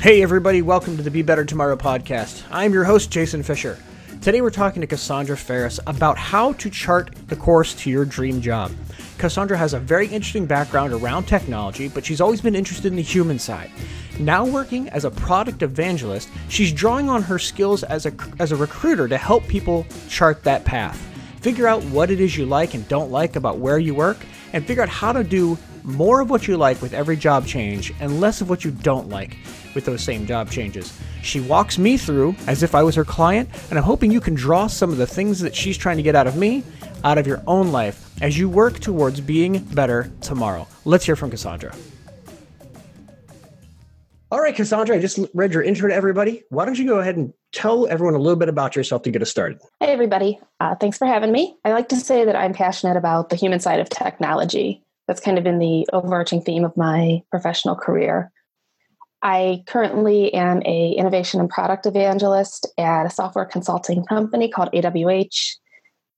Hey, everybody, welcome to the Be Better Tomorrow podcast. I'm your host, Jason Fisher. Today, we're talking to Cassandra Ferris about how to chart the course to your dream job. Cassandra has a very interesting background around technology, but she's always been interested in the human side. Now, working as a product evangelist, she's drawing on her skills as a, as a recruiter to help people chart that path. Figure out what it is you like and don't like about where you work, and figure out how to do more of what you like with every job change and less of what you don't like with those same job changes. She walks me through as if I was her client, and I'm hoping you can draw some of the things that she's trying to get out of me out of your own life as you work towards being better tomorrow. Let's hear from Cassandra. All right, Cassandra, I just read your intro to everybody. Why don't you go ahead and tell everyone a little bit about yourself to get us started? Hey, everybody. Uh, thanks for having me. I like to say that I'm passionate about the human side of technology. That's kind of been the overarching theme of my professional career. I currently am a innovation and product evangelist at a software consulting company called AWH.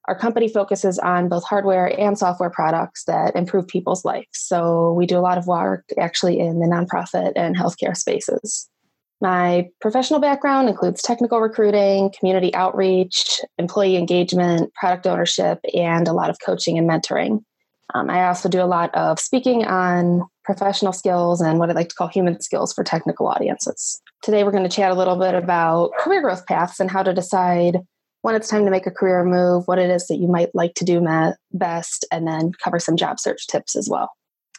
Our company focuses on both hardware and software products that improve people's lives. So we do a lot of work actually in the nonprofit and healthcare spaces. My professional background includes technical recruiting, community outreach, employee engagement, product ownership, and a lot of coaching and mentoring. Um, I also do a lot of speaking on professional skills and what I like to call human skills for technical audiences. Today, we're going to chat a little bit about career growth paths and how to decide when it's time to make a career move, what it is that you might like to do best, and then cover some job search tips as well.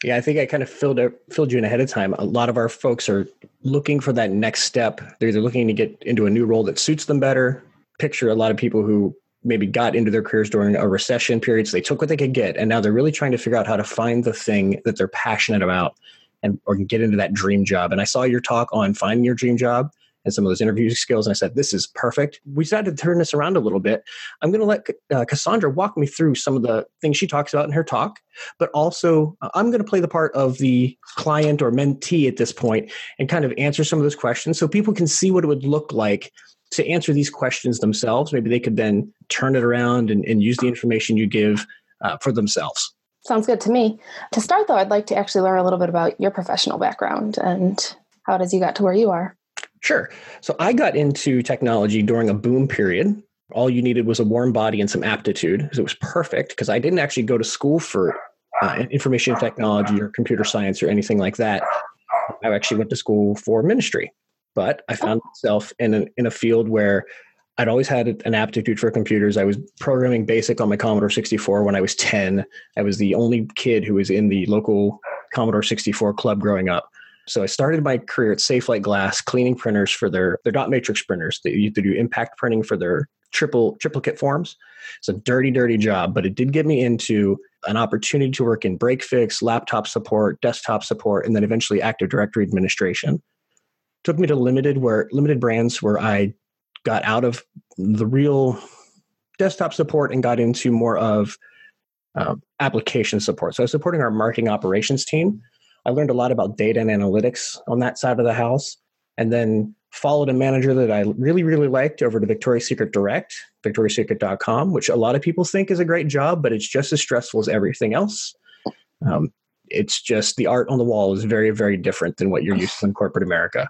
Yeah, I think I kind of filled out, filled you in ahead of time. A lot of our folks are looking for that next step. They're either looking to get into a new role that suits them better. Picture a lot of people who maybe got into their careers during a recession period. So they took what they could get. And now they're really trying to figure out how to find the thing that they're passionate about and or get into that dream job. And I saw your talk on finding your dream job and some of those interview skills. And I said, this is perfect. We decided to turn this around a little bit. I'm going to let uh, Cassandra walk me through some of the things she talks about in her talk, but also uh, I'm going to play the part of the client or mentee at this point and kind of answer some of those questions so people can see what it would look like to answer these questions themselves. Maybe they could then turn it around and, and use the information you give uh, for themselves. Sounds good to me. To start, though, I'd like to actually learn a little bit about your professional background and how it is you got to where you are. Sure. So I got into technology during a boom period. All you needed was a warm body and some aptitude. So it was perfect because I didn't actually go to school for uh, information technology or computer science or anything like that. I actually went to school for ministry. But I found oh. myself in a, in a field where I'd always had an aptitude for computers. I was programming BASIC on my Commodore 64 when I was 10. I was the only kid who was in the local Commodore 64 club growing up. So I started my career at Safelite Glass, cleaning printers for their their dot matrix printers. They used to do impact printing for their triple triplicate forms. It's a dirty, dirty job, but it did get me into an opportunity to work in break fix, laptop support, desktop support, and then eventually Active Directory administration took me to limited where limited brands where I got out of the real desktop support and got into more of uh, application support. So I was supporting our marketing operations team. I learned a lot about data and analytics on that side of the house, and then followed a manager that I really, really liked over to Victoria's Secret Direct, victoriassecret.com, which a lot of people think is a great job, but it's just as stressful as everything else. Um, it's just the art on the wall is very, very different than what you're used to in corporate America.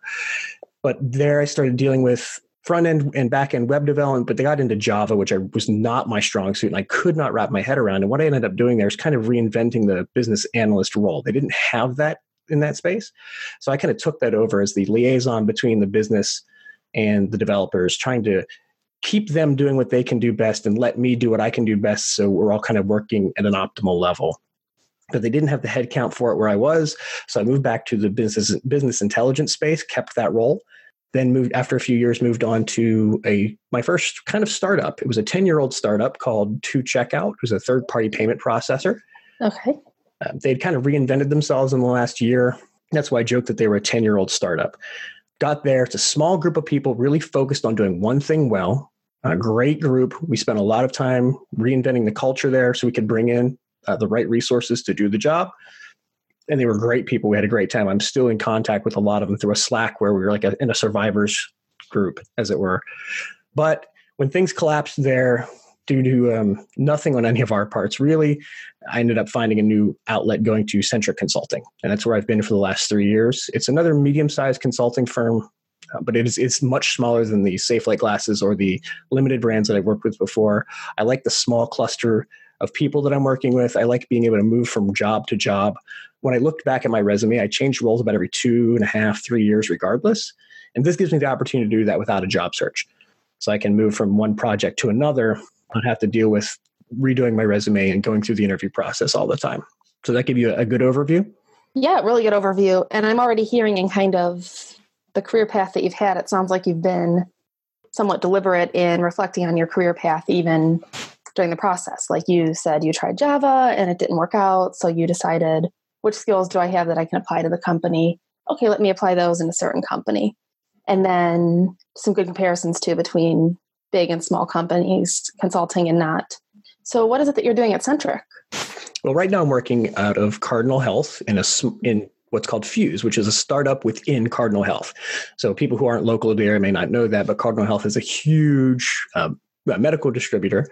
But there I started dealing with front end and back end web development, but they got into Java, which I was not my strong suit, and I could not wrap my head around. And what I ended up doing there is kind of reinventing the business analyst role. They didn't have that in that space. So I kind of took that over as the liaison between the business and the developers, trying to keep them doing what they can do best and let me do what I can do best. So we're all kind of working at an optimal level but they didn't have the headcount for it where I was. So I moved back to the business business intelligence space, kept that role. Then moved after a few years, moved on to a my first kind of startup. It was a ten year old startup called Two Checkout. It was a third party payment processor. Okay. Uh, they'd kind of reinvented themselves in the last year. That's why I joked that they were a ten year old startup. Got there. It's a small group of people really focused on doing one thing well. A great group. We spent a lot of time reinventing the culture there so we could bring in uh, the right resources to do the job. And they were great people. We had a great time. I'm still in contact with a lot of them through a Slack where we were like a, in a survivors group, as it were. But when things collapsed there, due to um, nothing on any of our parts, really, I ended up finding a new outlet going to Centric Consulting. And that's where I've been for the last three years. It's another medium sized consulting firm, uh, but it is, it's much smaller than the Safelite glasses or the limited brands that I've worked with before. I like the small cluster of people that I'm working with. I like being able to move from job to job. When I looked back at my resume, I changed roles about every two and a half, three years, regardless. And this gives me the opportunity to do that without a job search. So I can move from one project to another, not have to deal with redoing my resume and going through the interview process all the time. So that give you a good overview? Yeah, really good overview. And I'm already hearing in kind of the career path that you've had, it sounds like you've been somewhat deliberate in reflecting on your career path, even during the process. Like you said, you tried Java and it didn't work out. So you decided, which skills do I have that I can apply to the company? Okay, let me apply those in a certain company. And then some good comparisons too between big and small companies, consulting and not. So, what is it that you're doing at Centric? Well, right now I'm working out of Cardinal Health in a in what's called Fuse, which is a startup within Cardinal Health. So, people who aren't local to the area may not know that, but Cardinal Health is a huge um, medical distributor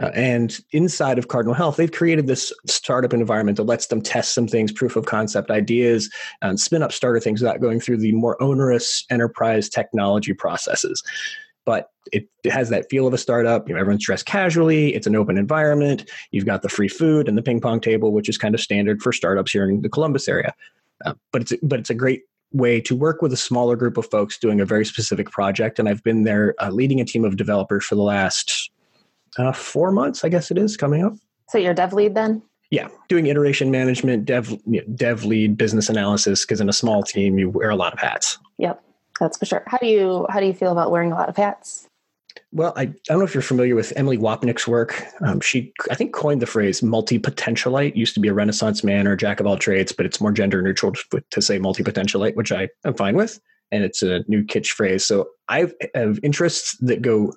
uh, and inside of Cardinal Health, they've created this startup environment that lets them test some things, proof of concept ideas, and spin up starter things without going through the more onerous enterprise technology processes. But it, it has that feel of a startup. You know, everyone's dressed casually. It's an open environment. You've got the free food and the ping pong table, which is kind of standard for startups here in the Columbus area. Uh, but it's but it's a great way to work with a smaller group of folks doing a very specific project. And I've been there uh, leading a team of developers for the last uh, four months, I guess it is coming up. So you're dev lead then? Yeah, doing iteration management, dev you know, dev lead, business analysis. Because in a small team, you wear a lot of hats. Yep, that's for sure. How do you how do you feel about wearing a lot of hats? Well, I, I don't know if you're familiar with Emily Wapnick's work. Um, she, I think, coined the phrase multi-potentialite. Used to be a Renaissance man or jack of all trades, but it's more gender neutral to, to say multi-potentialite, which I am fine with. And it's a new kitsch phrase. So I have interests that go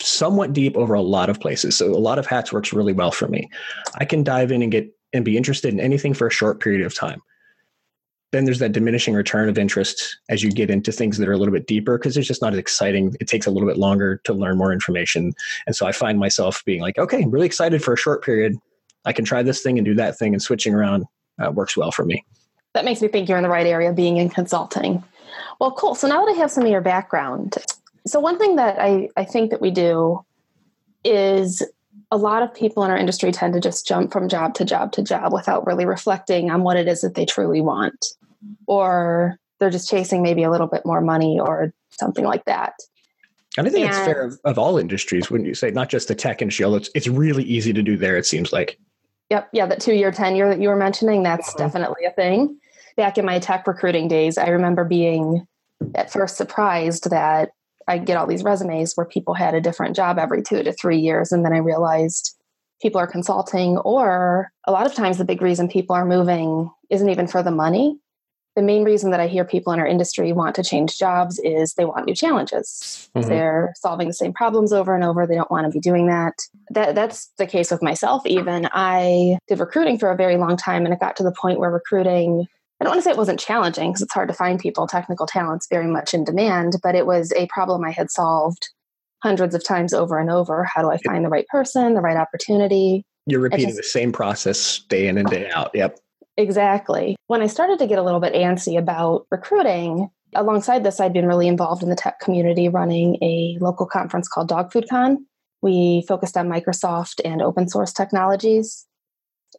somewhat deep over a lot of places. So a lot of hats works really well for me. I can dive in and get and be interested in anything for a short period of time. Then there's that diminishing return of interest as you get into things that are a little bit deeper because it's just not as exciting. It takes a little bit longer to learn more information. And so I find myself being like, okay, I'm really excited for a short period. I can try this thing and do that thing, and switching around uh, works well for me. That makes me think you're in the right area being in consulting. Well, cool. So now that I have some of your background, so one thing that I, I think that we do is a lot of people in our industry tend to just jump from job to job to job without really reflecting on what it is that they truly want. Or they're just chasing maybe a little bit more money or something like that. And i think and, it's fair of, of, all industries when you say? Not just the tech industry although it's, it's really easy to do there it seems like. Yep yeah that two year tenure that you were mentioning that's uh-huh. definitely a thing. Back in my tech recruiting days i remember being at first surprised that I get all these resumes where people had a different job every two to three years. And then I realized people are consulting, or a lot of times the big reason people are moving isn't even for the money. The main reason that I hear people in our industry want to change jobs is they want new challenges. Mm-hmm. They're solving the same problems over and over. They don't want to be doing that. that. That's the case with myself, even. I did recruiting for a very long time, and it got to the point where recruiting I don't want to say it wasn't challenging because it's hard to find people. Technical talent's very much in demand, but it was a problem I had solved hundreds of times over and over. How do I find the right person, the right opportunity? You're repeating just, the same process day in and day out. Yep. Exactly. When I started to get a little bit antsy about recruiting, alongside this, I'd been really involved in the tech community running a local conference called Dog Food Con. We focused on Microsoft and open source technologies.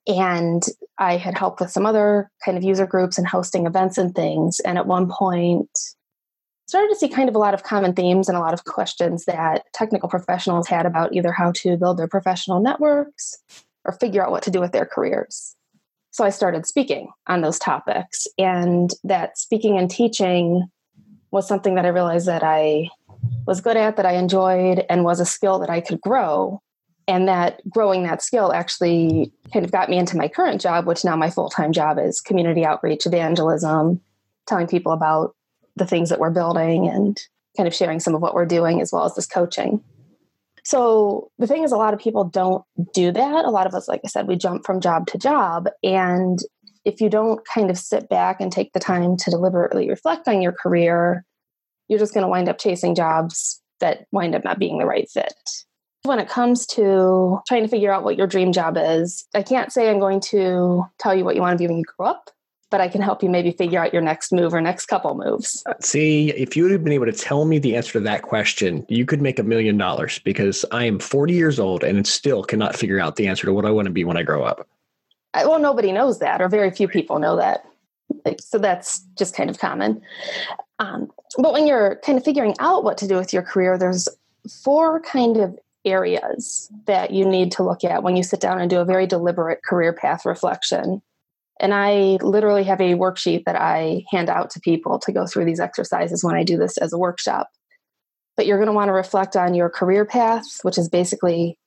And I had helped with some other kind of user groups and hosting events and things. And at one point, started to see kind of a lot of common themes and a lot of questions that technical professionals had about either how to build their professional networks or figure out what to do with their careers. So I started speaking on those topics. And that speaking and teaching was something that I realized that I was good at, that I enjoyed, and was a skill that I could grow and that growing that skill actually kind of got me into my current job which now my full-time job is community outreach evangelism telling people about the things that we're building and kind of sharing some of what we're doing as well as this coaching. So the thing is a lot of people don't do that. A lot of us like i said we jump from job to job. And if you don't kind of sit back and take the time to deliberately reflect on your career you're just going to wind up chasing jobs that wind up not being the right fit when it comes to trying to figure out what your dream job is, I can't say I'm going to tell you what you want to be when you grow up, but I can help you maybe figure out your next move or next couple moves. Uh, see, if you would have been able to tell me the answer to that question, you could make a million dollars because I am 40 years old and still cannot figure out the answer to what I want to be when I grow up. I, well, nobody knows that, or very few people know that. Like, so that's just kind of common. Um, but when you're kind of figuring out what to do with your career, there's four kind of areas that you need to look at when you sit down and do a very deliberate career path reflection. And I literally have a worksheet that I hand out to people to go through these exercises when I do this as a workshop. But you're going to want to reflect on your career path, which is basically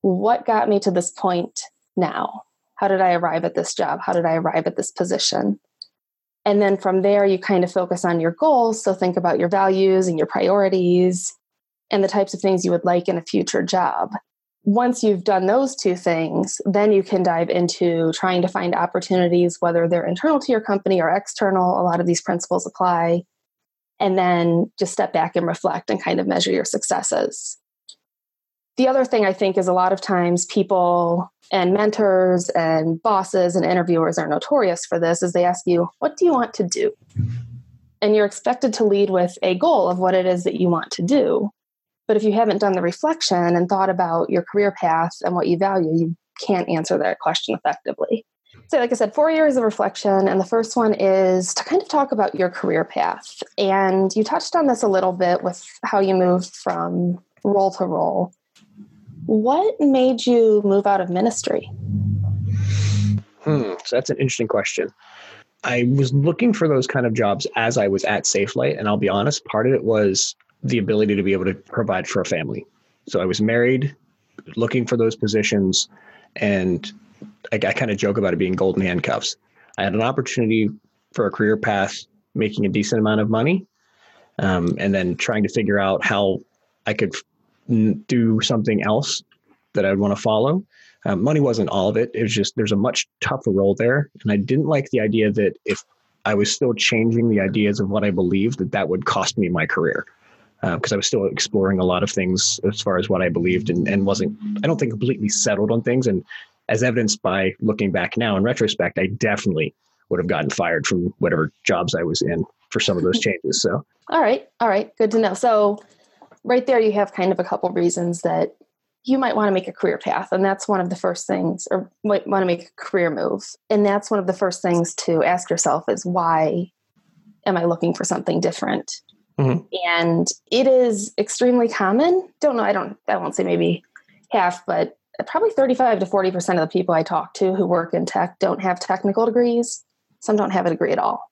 what got me to this point now? How did I arrive at this job? How did I arrive at this position? And then from there, you kind of focus on your goals. So think about your values and your priorities and the types of things you would like in a future job. Once you've done those two things, then you can dive into trying to find opportunities, whether they're internal to your company or external. A lot of these principles apply. And then just step back and reflect and kind of measure your successes. The other thing I think is a lot of times people and mentors and bosses and interviewers are notorious for this is they ask you, What do you want to do? And you're expected to lead with a goal of what it is that you want to do. But if you haven't done the reflection and thought about your career path and what you value, you can't answer that question effectively. So, like I said, four years of reflection. And the first one is to kind of talk about your career path. And you touched on this a little bit with how you moved from role to role. What made you move out of ministry? Hmm, so that's an interesting question. I was looking for those kind of jobs as I was at Safelite, and I'll be honest, part of it was the ability to be able to provide for a family. So I was married, looking for those positions, and I, I kind of joke about it being golden handcuffs. I had an opportunity for a career path, making a decent amount of money, um, and then trying to figure out how I could do something else that I'd want to follow. Um, money wasn't all of it. It was just there's a much tougher role there, and I didn't like the idea that if I was still changing the ideas of what I believed, that that would cost me my career because uh, I was still exploring a lot of things as far as what I believed and, and wasn't, I don't think, completely settled on things. And as evidenced by looking back now in retrospect, I definitely would have gotten fired from whatever jobs I was in for some of those changes. So, all right, all right, good to know. So, right there, you have kind of a couple reasons that you might want to make a career path, and that's one of the first things, or might want to make a career move, and that's one of the first things to ask yourself is why am I looking for something different? Mm-hmm. And it is extremely common. Don't know, I don't, I won't say maybe half, but probably 35 to 40% of the people I talk to who work in tech don't have technical degrees. Some don't have a degree at all.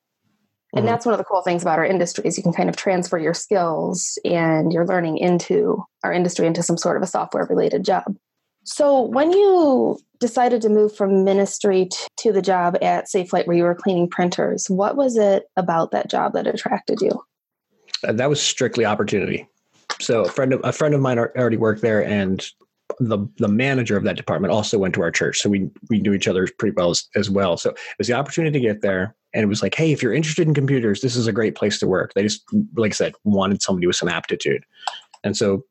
And mm-hmm. that's one of the cool things about our industry is you can kind of transfer your skills and your learning into our industry into some sort of a software related job. So when you decided to move from ministry to the job at Safelite where you were cleaning printers, what was it about that job that attracted you? Uh, that was strictly opportunity. So a friend of a friend of mine already worked there, and the the manager of that department also went to our church, so we we knew each other pretty well as, as, well. So it was the opportunity to get there, and it was like, hey, if you're interested in computers, this is a great place to work. They just, like I said, wanted somebody with some aptitude, and so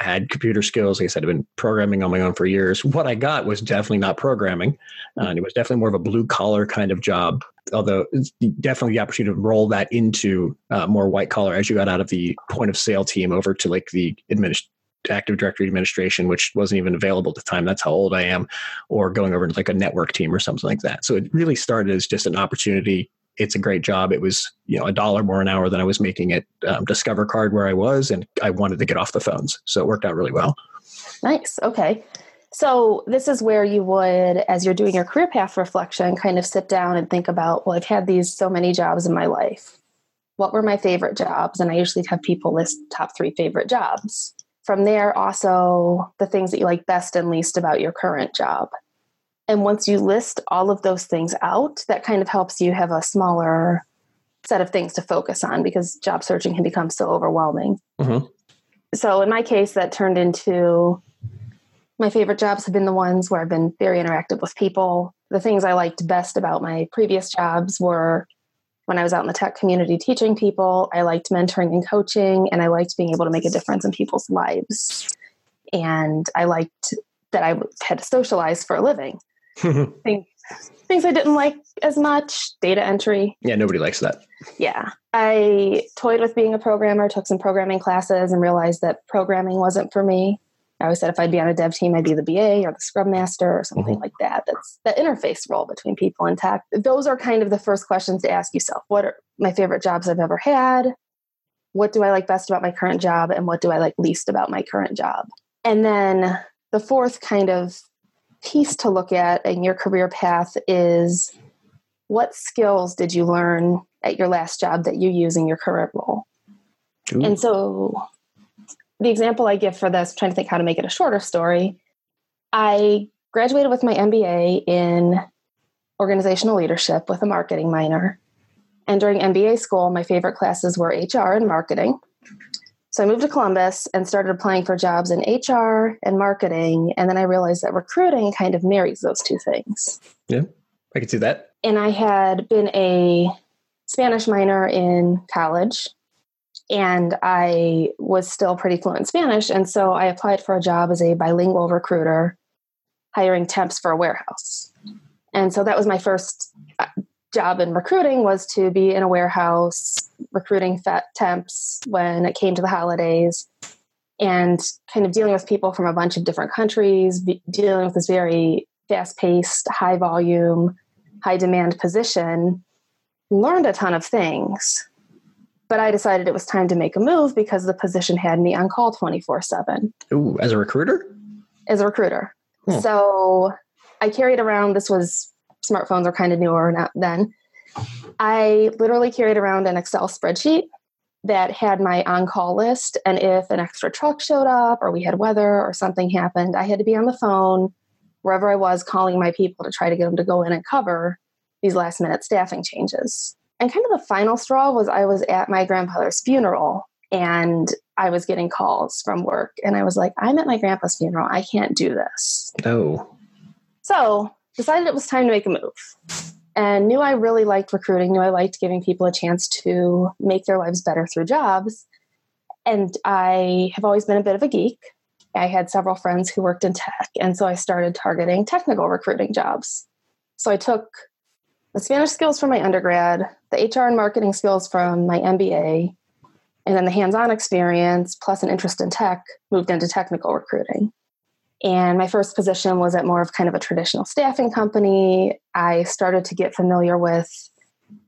I had computer skills. Like I said, I've been programming on my own for years. What I got was definitely not programming, uh, and it was definitely more of a blue collar kind of job although definitely the opportunity to roll that into uh, more white collar as you got out of the point of sale team over to like the administ- active directory administration which wasn't even available at the time. That's how old i am. Or going over to like a network team or something like that. So it really started as just an opportunity. It's a great job. It was you know a dollar more an hour than i was making at um, discover card where i was and i wanted to get off the phones. So it worked out really well. Nice. Okay so, this is where you would, as you're doing your career path reflection, kind of sit down and think about, well, I've had these so many jobs in my life. What were my favorite jobs? And I usually have people list top three favorite jobs. From there, also the things that you like best and least about your current job. And once you list all of those things out, that kind of helps you have a smaller set of things to focus on because job searching can become so overwhelming. Mm-hmm. So, in my case, that turned into my favorite jobs have been the ones where I've been very interactive with people. The things I liked best about my previous jobs were when I was out in the tech community teaching people, I liked mentoring and coaching, and I liked being able to make a difference in people's lives. and I liked that I had to socialize for a living. things, things I didn't like as much, data entry. Yeah, nobody likes that. Yeah. I toyed with being a programmer, took some programming classes, and realized that programming wasn't for me. I always said if I'd be on a dev team, I'd be the BA or the Scrum Master or something mm-hmm. like that. That's the interface role between people and tech. Those are kind of the first questions to ask yourself. What are my favorite jobs I've ever had? What do I like best about my current job? And what do I like least about my current job? And then the fourth kind of piece to look at in your career path is what skills did you learn at your last job that you use in your current role? Ooh. And so the example I give for this, I'm trying to think how to make it a shorter story. I graduated with my MBA in organizational leadership with a marketing minor. And during MBA school, my favorite classes were HR and marketing. So I moved to Columbus and started applying for jobs in HR and marketing. And then I realized that recruiting kind of marries those two things. Yeah, I can see that. And I had been a Spanish minor in college and I was still pretty fluent in Spanish. And so I applied for a job as a bilingual recruiter, hiring temps for a warehouse. And so that was my first uh, job in recruiting was to be in a warehouse recruiting temps when it came to the holidays and kind of dealing with people from a bunch of different countries, dealing with this very fast paced, high volume, high demand position. Learned a ton of things but I decided it was time to make a move because the position had me on call 24 7. Ooh, as a recruiter? As a recruiter. Hmm. So I carried around, this was smartphones were kind of newer then. I literally carried around an Excel spreadsheet that had my on call list. And if an extra truck showed up or we had weather or something happened, I had to be on the phone wherever I was calling my people to try to get them to go in and cover these last minute staffing changes. And kind of the final straw was I was at my grandfather's funeral and I was getting calls from work. And I was like, I'm at my grandpa's funeral. I can't do this. No. So decided it was time to make a move and knew I really liked recruiting, knew I liked giving people a chance to make their lives better through jobs. And I have always been a bit of a geek. I had several friends who worked in tech. And so I started targeting technical recruiting jobs. So I took the Spanish skills from my undergrad, the HR and marketing skills from my MBA, and then the hands on experience plus an interest in tech moved into technical recruiting. And my first position was at more of kind of a traditional staffing company. I started to get familiar with,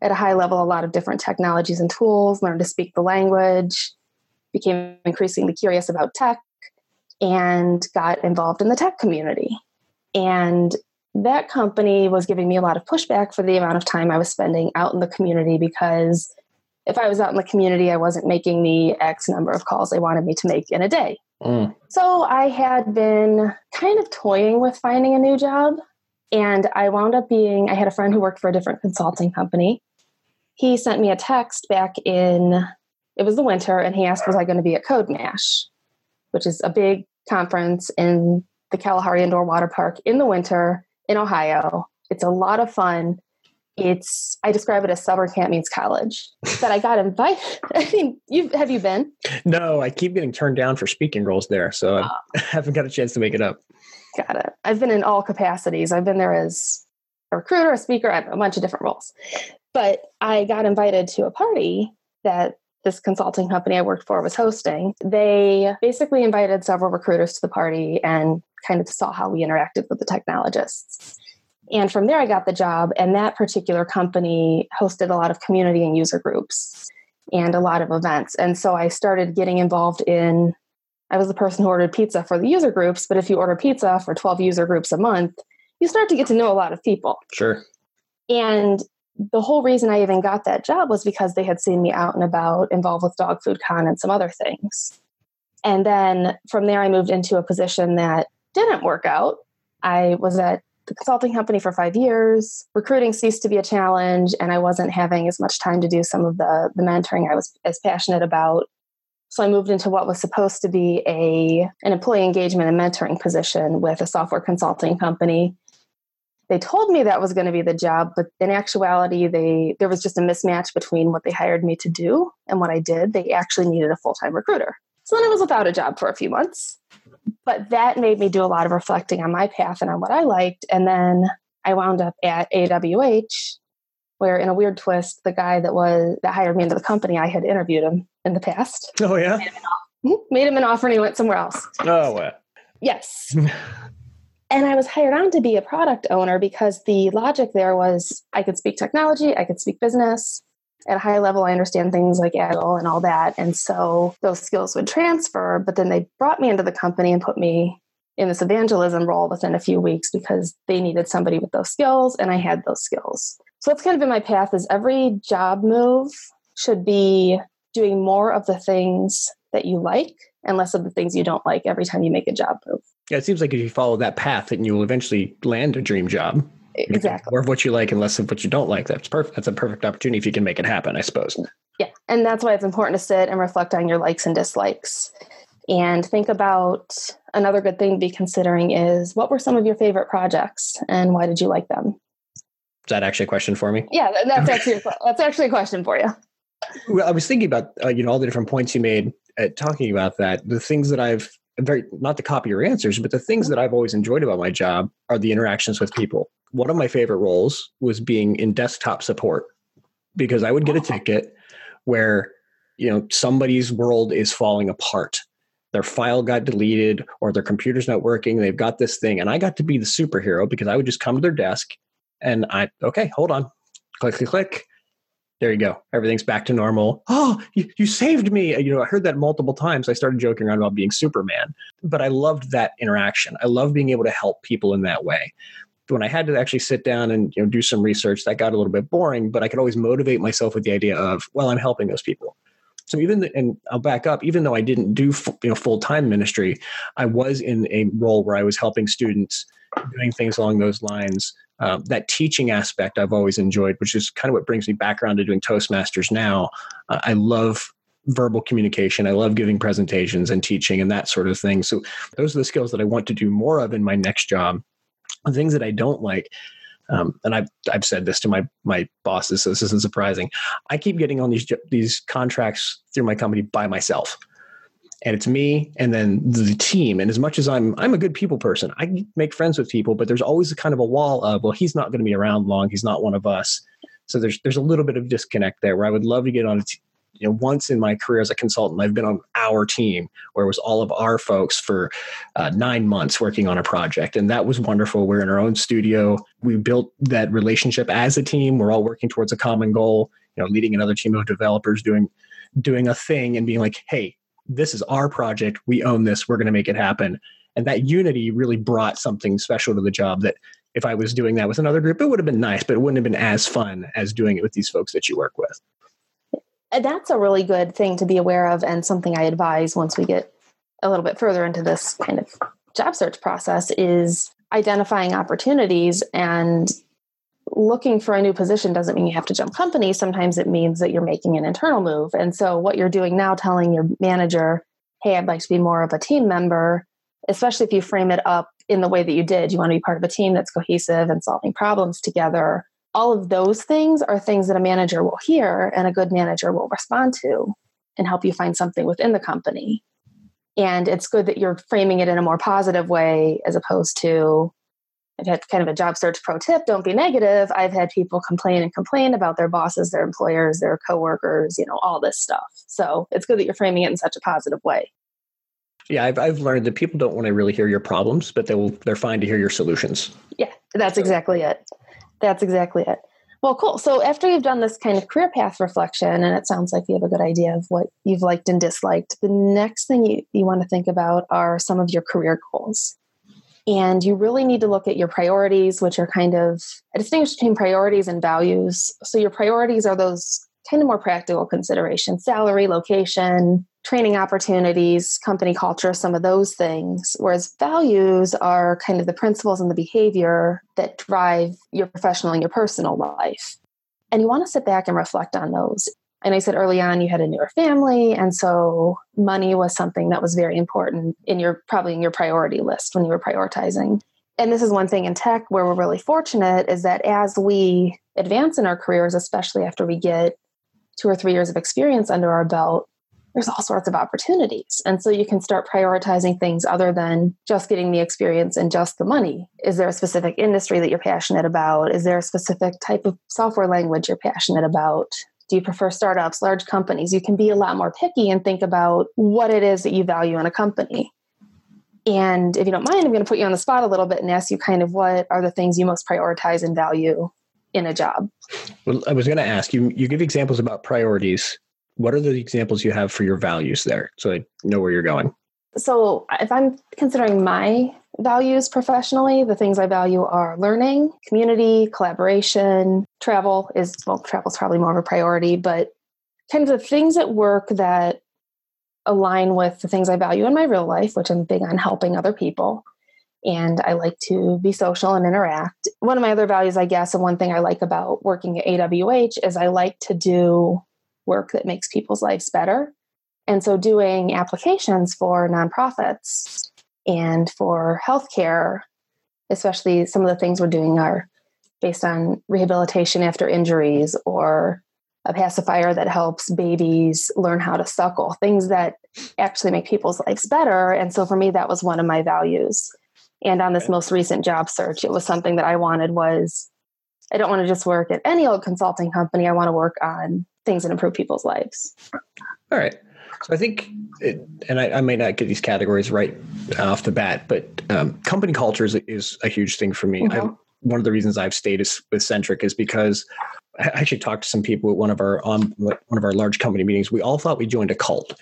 at a high level, a lot of different technologies and tools, learned to speak the language, became increasingly curious about tech, and got involved in the tech community. And that company was giving me a lot of pushback for the amount of time I was spending out in the community because if I was out in the community, I wasn't making the X number of calls they wanted me to make in a day. Mm. So I had been kind of toying with finding a new job. And I wound up being, I had a friend who worked for a different consulting company. He sent me a text back in, it was the winter, and he asked, Was I going to be at CodeMash, which is a big conference in the Kalahari Indoor Water Park in the winter in Ohio. It's a lot of fun. It's I describe it as summer camp means college. But I got invited. I mean, you have you been? No, I keep getting turned down for speaking roles there, so I oh. haven't got a chance to make it up. Got it. I've been in all capacities. I've been there as a recruiter, a speaker, a bunch of different roles. But I got invited to a party that this consulting company I worked for was hosting. They basically invited several recruiters to the party and kind of saw how we interacted with the technologists. And from there, I got the job. And that particular company hosted a lot of community and user groups and a lot of events. And so I started getting involved in, I was the person who ordered pizza for the user groups. But if you order pizza for 12 user groups a month, you start to get to know a lot of people. Sure. And the whole reason I even got that job was because they had seen me out and about, involved with dog food con and some other things. And then from there, I moved into a position that didn't work out. I was at the consulting company for five years. Recruiting ceased to be a challenge, and I wasn't having as much time to do some of the, the mentoring I was as passionate about. So I moved into what was supposed to be a an employee engagement and mentoring position with a software consulting company. They told me that was going to be the job, but in actuality, they there was just a mismatch between what they hired me to do and what I did. They actually needed a full time recruiter. So then I was without a job for a few months but that made me do a lot of reflecting on my path and on what I liked. And then I wound up at AWH, where in a weird twist, the guy that was that hired me into the company, I had interviewed him in the past. Oh yeah. Made him an hmm, offer and he went somewhere else. Oh well. Yes. and I was hired on to be a product owner because the logic there was I could speak technology, I could speak business. At a high level, I understand things like Agile and all that. And so those skills would transfer. But then they brought me into the company and put me in this evangelism role within a few weeks because they needed somebody with those skills and I had those skills. So that's kind of been my path is every job move should be doing more of the things that you like and less of the things you don't like every time you make a job move. Yeah, it seems like if you follow that path, then you will eventually land a dream job. Exactly. More of what you like and less of what you don't like. That's perfect. That's a perfect opportunity if you can make it happen, I suppose. Yeah. And that's why it's important to sit and reflect on your likes and dislikes. And think about another good thing to be considering is what were some of your favorite projects and why did you like them? Is that actually a question for me? Yeah, that's actually that's actually a question for you. Well, I was thinking about uh, you know all the different points you made at talking about that. The things that I've very not to copy your answers, but the things that I've always enjoyed about my job are the interactions with people. One of my favorite roles was being in desktop support because I would get a ticket where you know somebody's world is falling apart. Their file got deleted or their computer's not working. They've got this thing and i got to be the superhero because i would just come to their desk and i okay hold on. Click click click. There you go. Everything's back to normal. Oh you, you saved me. You know i heard that multiple times. I started joking around about being superman but i loved that interaction. I love being able to help people in that way when i had to actually sit down and you know do some research that got a little bit boring but i could always motivate myself with the idea of well i'm helping those people so even and I'll back up. Even though I didn't do you know full time ministry, I was in a role where I was helping students, doing things along those lines. Um, that teaching aspect I've always enjoyed, which is kind of what brings me back around to doing Toastmasters now. Uh, I love verbal communication. I love giving presentations and teaching and that sort of thing. So those are the skills that I want to do more of in my next job. The things that I don't like, um, and I've I've said this to my my bosses, so this isn't surprising. I keep getting on these these contracts through my company by myself, and it's me and then the team. And as much as I'm I'm a good people person, I make friends with people, but there's always a kind of a wall of well, he's not going to be around long. He's not one of us. So there's there's a little bit of disconnect there where I would love to get on a t- you know once in my career as a consultant i've been on our team where it was all of our folks for uh, nine months working on a project. And that was wonderful. We're in our own studio. We built that relationship as a team. We're all working towards a common goal you know leading another team of developers doing doing a thing and being like hey this is our project. We own this. We're going to make it happen. And that unity really brought something special to the job that if i was doing that with another group it would have been nice but it wouldn't have been as fun as doing it with these folks that you work with Uh, that's a really good thing to be aware of and something I advise once we get a little bit further into this kind of job search process is identifying opportunities and looking for a new position doesn't mean you have to jump companies. Sometimes it means that you're making an internal move. And so what you're doing now, telling your manager, hey, I'd like to be more of a team member, especially if you frame it up in the way that you did. You want to be part of a team that's cohesive and solving problems together all of those things are things that a manager will hear and a good manager will respond to and help you find something within the company. And it's good that you're framing it in a more positive way as opposed to I've had kind of a job search pro tip don't be negative. I've had people complain and complain about their bosses, their employers, their coworkers, you know, all this stuff. So it's good that you're framing it in such a positive way. Yeah, I've, I've learned that people don't want to really hear your problems, but they will, they're fine to hear your solutions. Yeah, that's exactly it. That's exactly it. Well, cool. So after you've done this kind of career path reflection, and it sounds like you have a good idea of what you've liked and disliked, the next thing you, you want to think about are some of your career goals. And you really need to look at your priorities, which are kind of a distinguish between priorities and values. So your priorities are those kind of more practical considerations salary, location, training opportunities, company culture, some of those things. Whereas values are kind of the principles and the behavior that drive your professional and your personal life. And you want to sit back and reflect on those. And I said early on you had a newer family, and so money was something that was very important in your probably in your priority list when you were prioritizing. And this is one thing in tech where we're really fortunate is that as we advance in our careers, especially after we get two or three years of experience under our belt, there's all sorts of opportunities. And so you can start prioritizing things other than just getting the experience and just the money. Is there a specific industry that you're passionate about? Is there a specific type of software language you're passionate about? Do you prefer startups, large companies? You can be a lot more picky and think about what it is that you value in a company. And if you don't mind, I'm going to put you on the spot a little bit and ask you kind of what are the things you most prioritize and value in a job? Well, I was going to ask you, you give examples about priorities what are the examples you have for your values there so I know where you're going? So, if I'm considering my values professionally, the things I value are learning, community, collaboration, travel is, well, travel is probably more of a priority, but kind of the things at work that align with the things I value in my real life, which I'm big on helping other people. And I like to be social and interact. One of my other values, I guess, and one thing I like about working at AWH is I like to do work that makes people's lives better. And so, doing applications for nonprofits and for healthcare, especially some of the things we're doing are based on rehabilitation after injuries or a pacifier that helps babies learn how to suckle, things that actually make people's lives better. And so, for me, that was one of my values. And on this most recent job search, it was something that I wanted was I don't want to just work at any old consulting company. I want to work on things that improve people's lives. All right. So I think, it, and I, I, may not get these categories right off the bat, but um, company culture is, is, a huge thing for me. Mm-hmm. one of the reasons I've stayed is, with Centric is because I actually talked to some people at one of our on one of our large company meetings. We all thought we joined a cult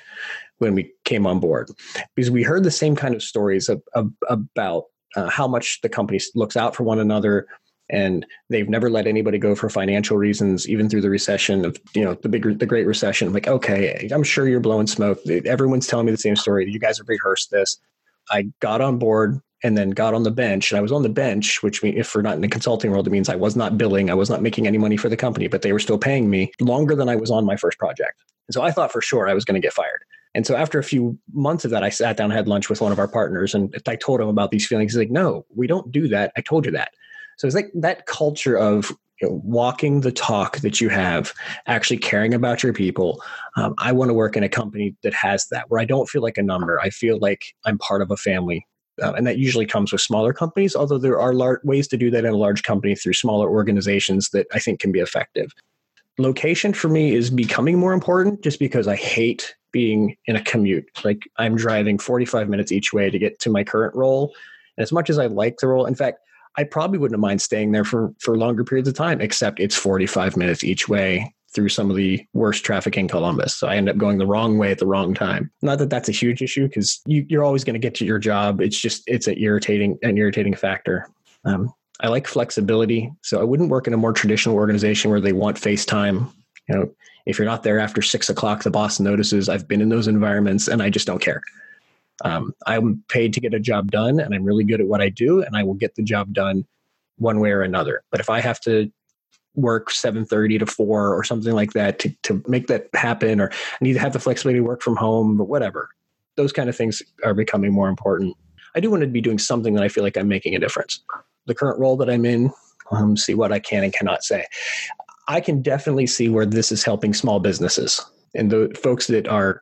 when we came on board. Because we heard the same kind of stories of, of, about uh, how much the company looks out for one another, and they've never let anybody go for financial reasons even through the recession of you know the big the great recession. I'm like okay i'm sure you're blowing smoke. Everyone's telling me the same story. You guys have rehearsed this. I got on board and then got on the bench and i was on the bench which if we're not in the consulting world it means i was not billing i was not making any money for the company but they were still paying me longer than i was on my first project. And so i thought for sure i was going to get fired and so after a few months of that, I sat down, had lunch with one of our partners, and I told him about these feelings. He's like, "No, we don't do that. I told you that." So it's like that culture of you know, walking the talk that you have, actually caring about your people. Um, I want to work in a company that has that, where I don't feel like a number. I feel like I'm part of a family. Uh, and that usually comes with smaller companies, although there are lar- ways to do that in a large company through smaller organizations that I think can be effective. Location for me is becoming more important just because I hate being in a commute. Like I'm driving 45 minutes each way to get to my current role. And as much as I like the role, in fact, I probably wouldn't mind staying there for for longer periods of time, except it's 45 minutes each way through some of the worst traffic in Columbus. So I end up going the wrong way at the wrong time. Not that that's a huge issue because you, are always going to get to your job. It's just it's an irritating an irritating factor. Um, I like flexibility, so I wouldn't work in a more traditional organization where they want FaceTime. You know, if you're not there after six o'clock, the boss notices. I've been in those environments, and I just don't care. Um, I'm paid to get a job done, and I'm really good at what I do, and I will get the job done one way or another. But if I have to work 7.30 to 4 or something like that to, to make that happen or I need to have the flexibility to work from home or whatever those kind of things are becoming more important i do want to be doing something that i feel like i'm making a difference the current role that i'm in um, see what i can and cannot say i can definitely see where this is helping small businesses and the folks that are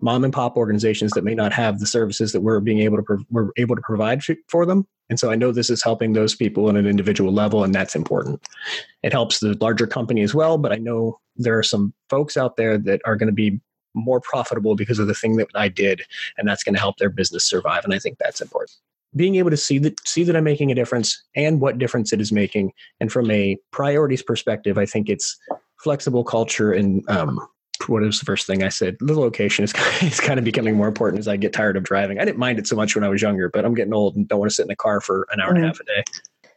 mom and pop organizations that may not have the services that we're being able to we're able to provide for them. And so i know this is helping those people on an individual level and that's important. It helps the larger company as well but i know there are some folks out there that are going to be more profitable because of the thing that i did and that's going to help their business survive. And i think that's important being able to see that see that i'm making a difference and what difference it is making and from a priorities perspective i think it's flexible culture and um, what was the first thing I said? The location is, is kind of becoming more important as I get tired of driving. I didn't mind it so much when I was younger, but I'm getting old and don't want to sit in a car for an hour mm-hmm. and a mm-hmm. half a day.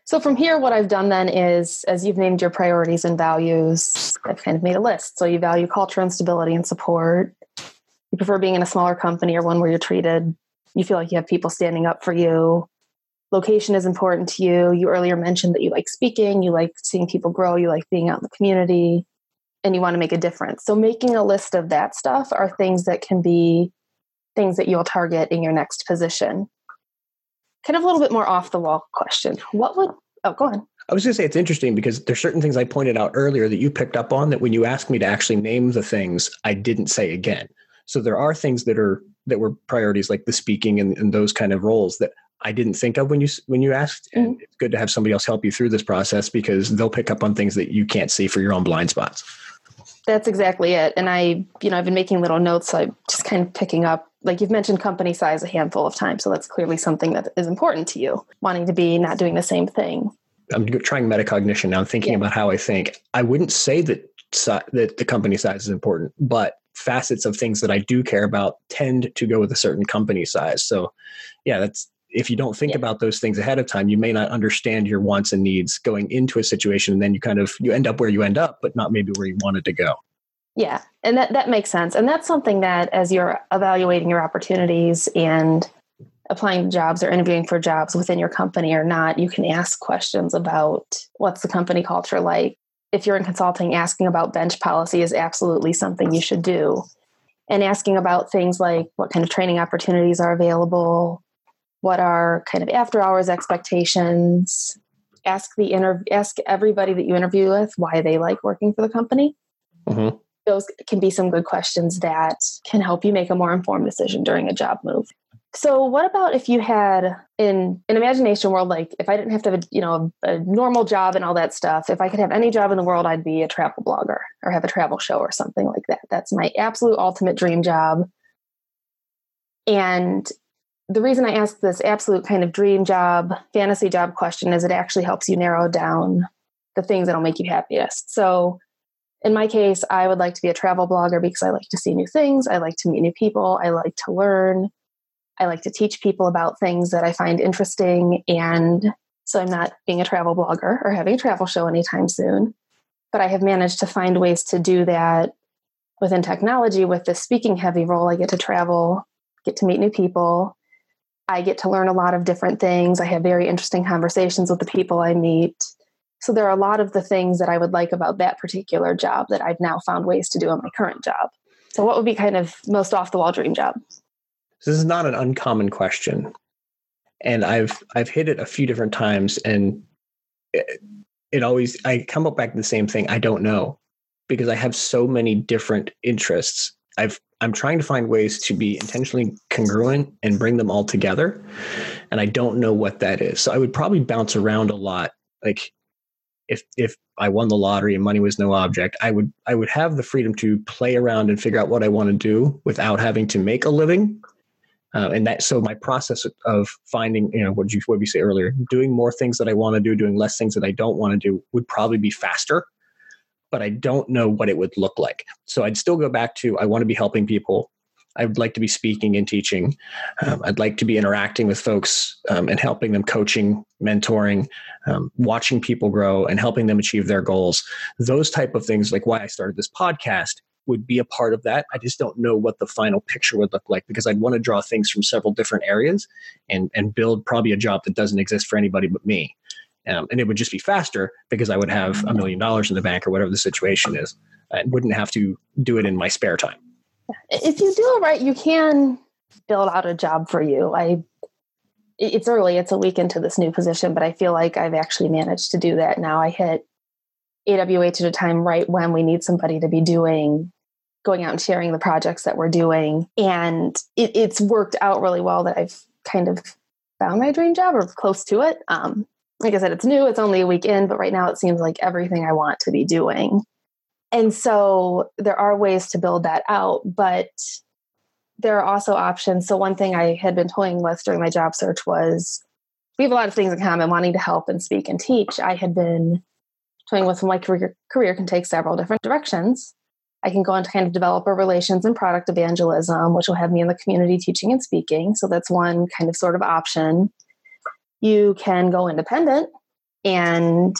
So from here, what I've done then is, as you've named your priorities and values, I've kind of made a list. So you value culture and stability and support. You prefer being in a smaller company or one where you're treated, you feel like you have people standing up for you. Location is important to you. You earlier mentioned that you like speaking, you like seeing people grow, you like being out in the community and you want to make a difference. So making a list of that stuff are things that can be things that you'll target in your next position. Kind of a little bit more off the wall question. What would oh go on. I was going to say it's interesting because there's certain things I pointed out earlier that you picked up on that when you asked me to actually name the things, I didn't say again. So there are things that are that were priorities like the speaking and, and those kind of roles that I didn't think of when you when you asked. And mm-hmm. it's good to have somebody else help you through this process because they'll pick up on things that you can't see for your own blind spots. That's exactly it. And I, you know, I've been making little notes, so I'm just kind of picking up. Like you've mentioned company size a handful of times, so that's clearly something that is important to you. Wanting to be not doing the same thing. I'm trying metacognition now. I'm thinking yeah. about how I think. I wouldn't say that that the company size is important, but facets of things that I do care about tend to go with a certain company size. So, yeah, that's if you don't think yeah. about those things ahead of time, you may not understand your wants and needs going into a situation, and then you kind of you end up where you end up, but not maybe where you wanted to go. Yeah, and that that makes sense, and that's something that as you're evaluating your opportunities and applying jobs or interviewing for jobs within your company or not, you can ask questions about what's the company culture like. If you're in consulting, asking about bench policy is absolutely something you should do. And asking about things like what kind of training opportunities are available, what are kind of after hours expectations ask the inter- ask everybody that you interview with why they like working for the company mm-hmm. those can be some good questions that can help you make a more informed decision during a job move so what about if you had in an imagination world like if i didn't have to have a, you know a, a normal job and all that stuff if i could have any job in the world i'd be a travel blogger or have a travel show or something like that that's my absolute ultimate dream job and the reason I ask this absolute kind of dream job, fantasy job question is it actually helps you narrow down the things that'll make you happiest. So, in my case, I would like to be a travel blogger because I like to see new things. I like to meet new people. I like to learn. I like to teach people about things that I find interesting. And so I'm not being a travel blogger or having a travel show anytime soon. But I have managed to find ways to do that within technology with this speaking heavy role. I get to travel, get to meet new people, I get to learn a lot of different things. I have very interesting conversations with the people I meet. So there are a lot of the things that I would like about that particular job that I've now found ways to do in my current job. So what would be kind of most off the wall dream job? This is not an uncommon question. And I've I've hit it a few different times and it, it always I come up back to the same thing. I don't know because I have so many different interests. I've I'm trying to find ways to be intentionally congruent and bring them all together. And I don't know what that is. So I would probably bounce around a lot. Like if if I won the lottery and money was no object, I would I would have the freedom to play around and figure out what I want to do without having to make a living. Uh, and that so my process of finding you know what you what you say earlier doing more things that I want to do doing less things that I don't want to do would probably be faster but I don't know what it would look like. So I'd still go back to I want to be helping people. I would like to be speaking and teaching. Um, I'd like to be interacting with folks um, and helping them, coaching, mentoring, um, watching people grow, and helping them achieve their goals. Those type of things, like why I started this podcast, would be a part of that. I just don't know what the final picture would look like because I'd want to draw things from several different areas and and build probably a job that doesn't exist for anybody but me. Um, and it would just be faster because I would have a million dollars in the bank or whatever the situation is. I wouldn't have to do it in my spare time. If you do it right, you can build out a job for you. I it's early, it's a week into this new position, but I feel like I've actually managed to do that now. I hit AWH at a time right when we need somebody to be doing going out and sharing the projects that we're doing. And it, it's worked out really well that I've kind of found my dream job or close to it. Um, like I said, it's new, it's only a week in, but right now it seems like everything I want to be doing. And so there are ways to build that out, but there are also options. So, one thing I had been toying with during my job search was we have a lot of things in common wanting to help and speak and teach. I had been toying with my career, career can take several different directions. I can go into kind of developer relations and product evangelism, which will have me in the community teaching and speaking. So, that's one kind of sort of option. You can go independent and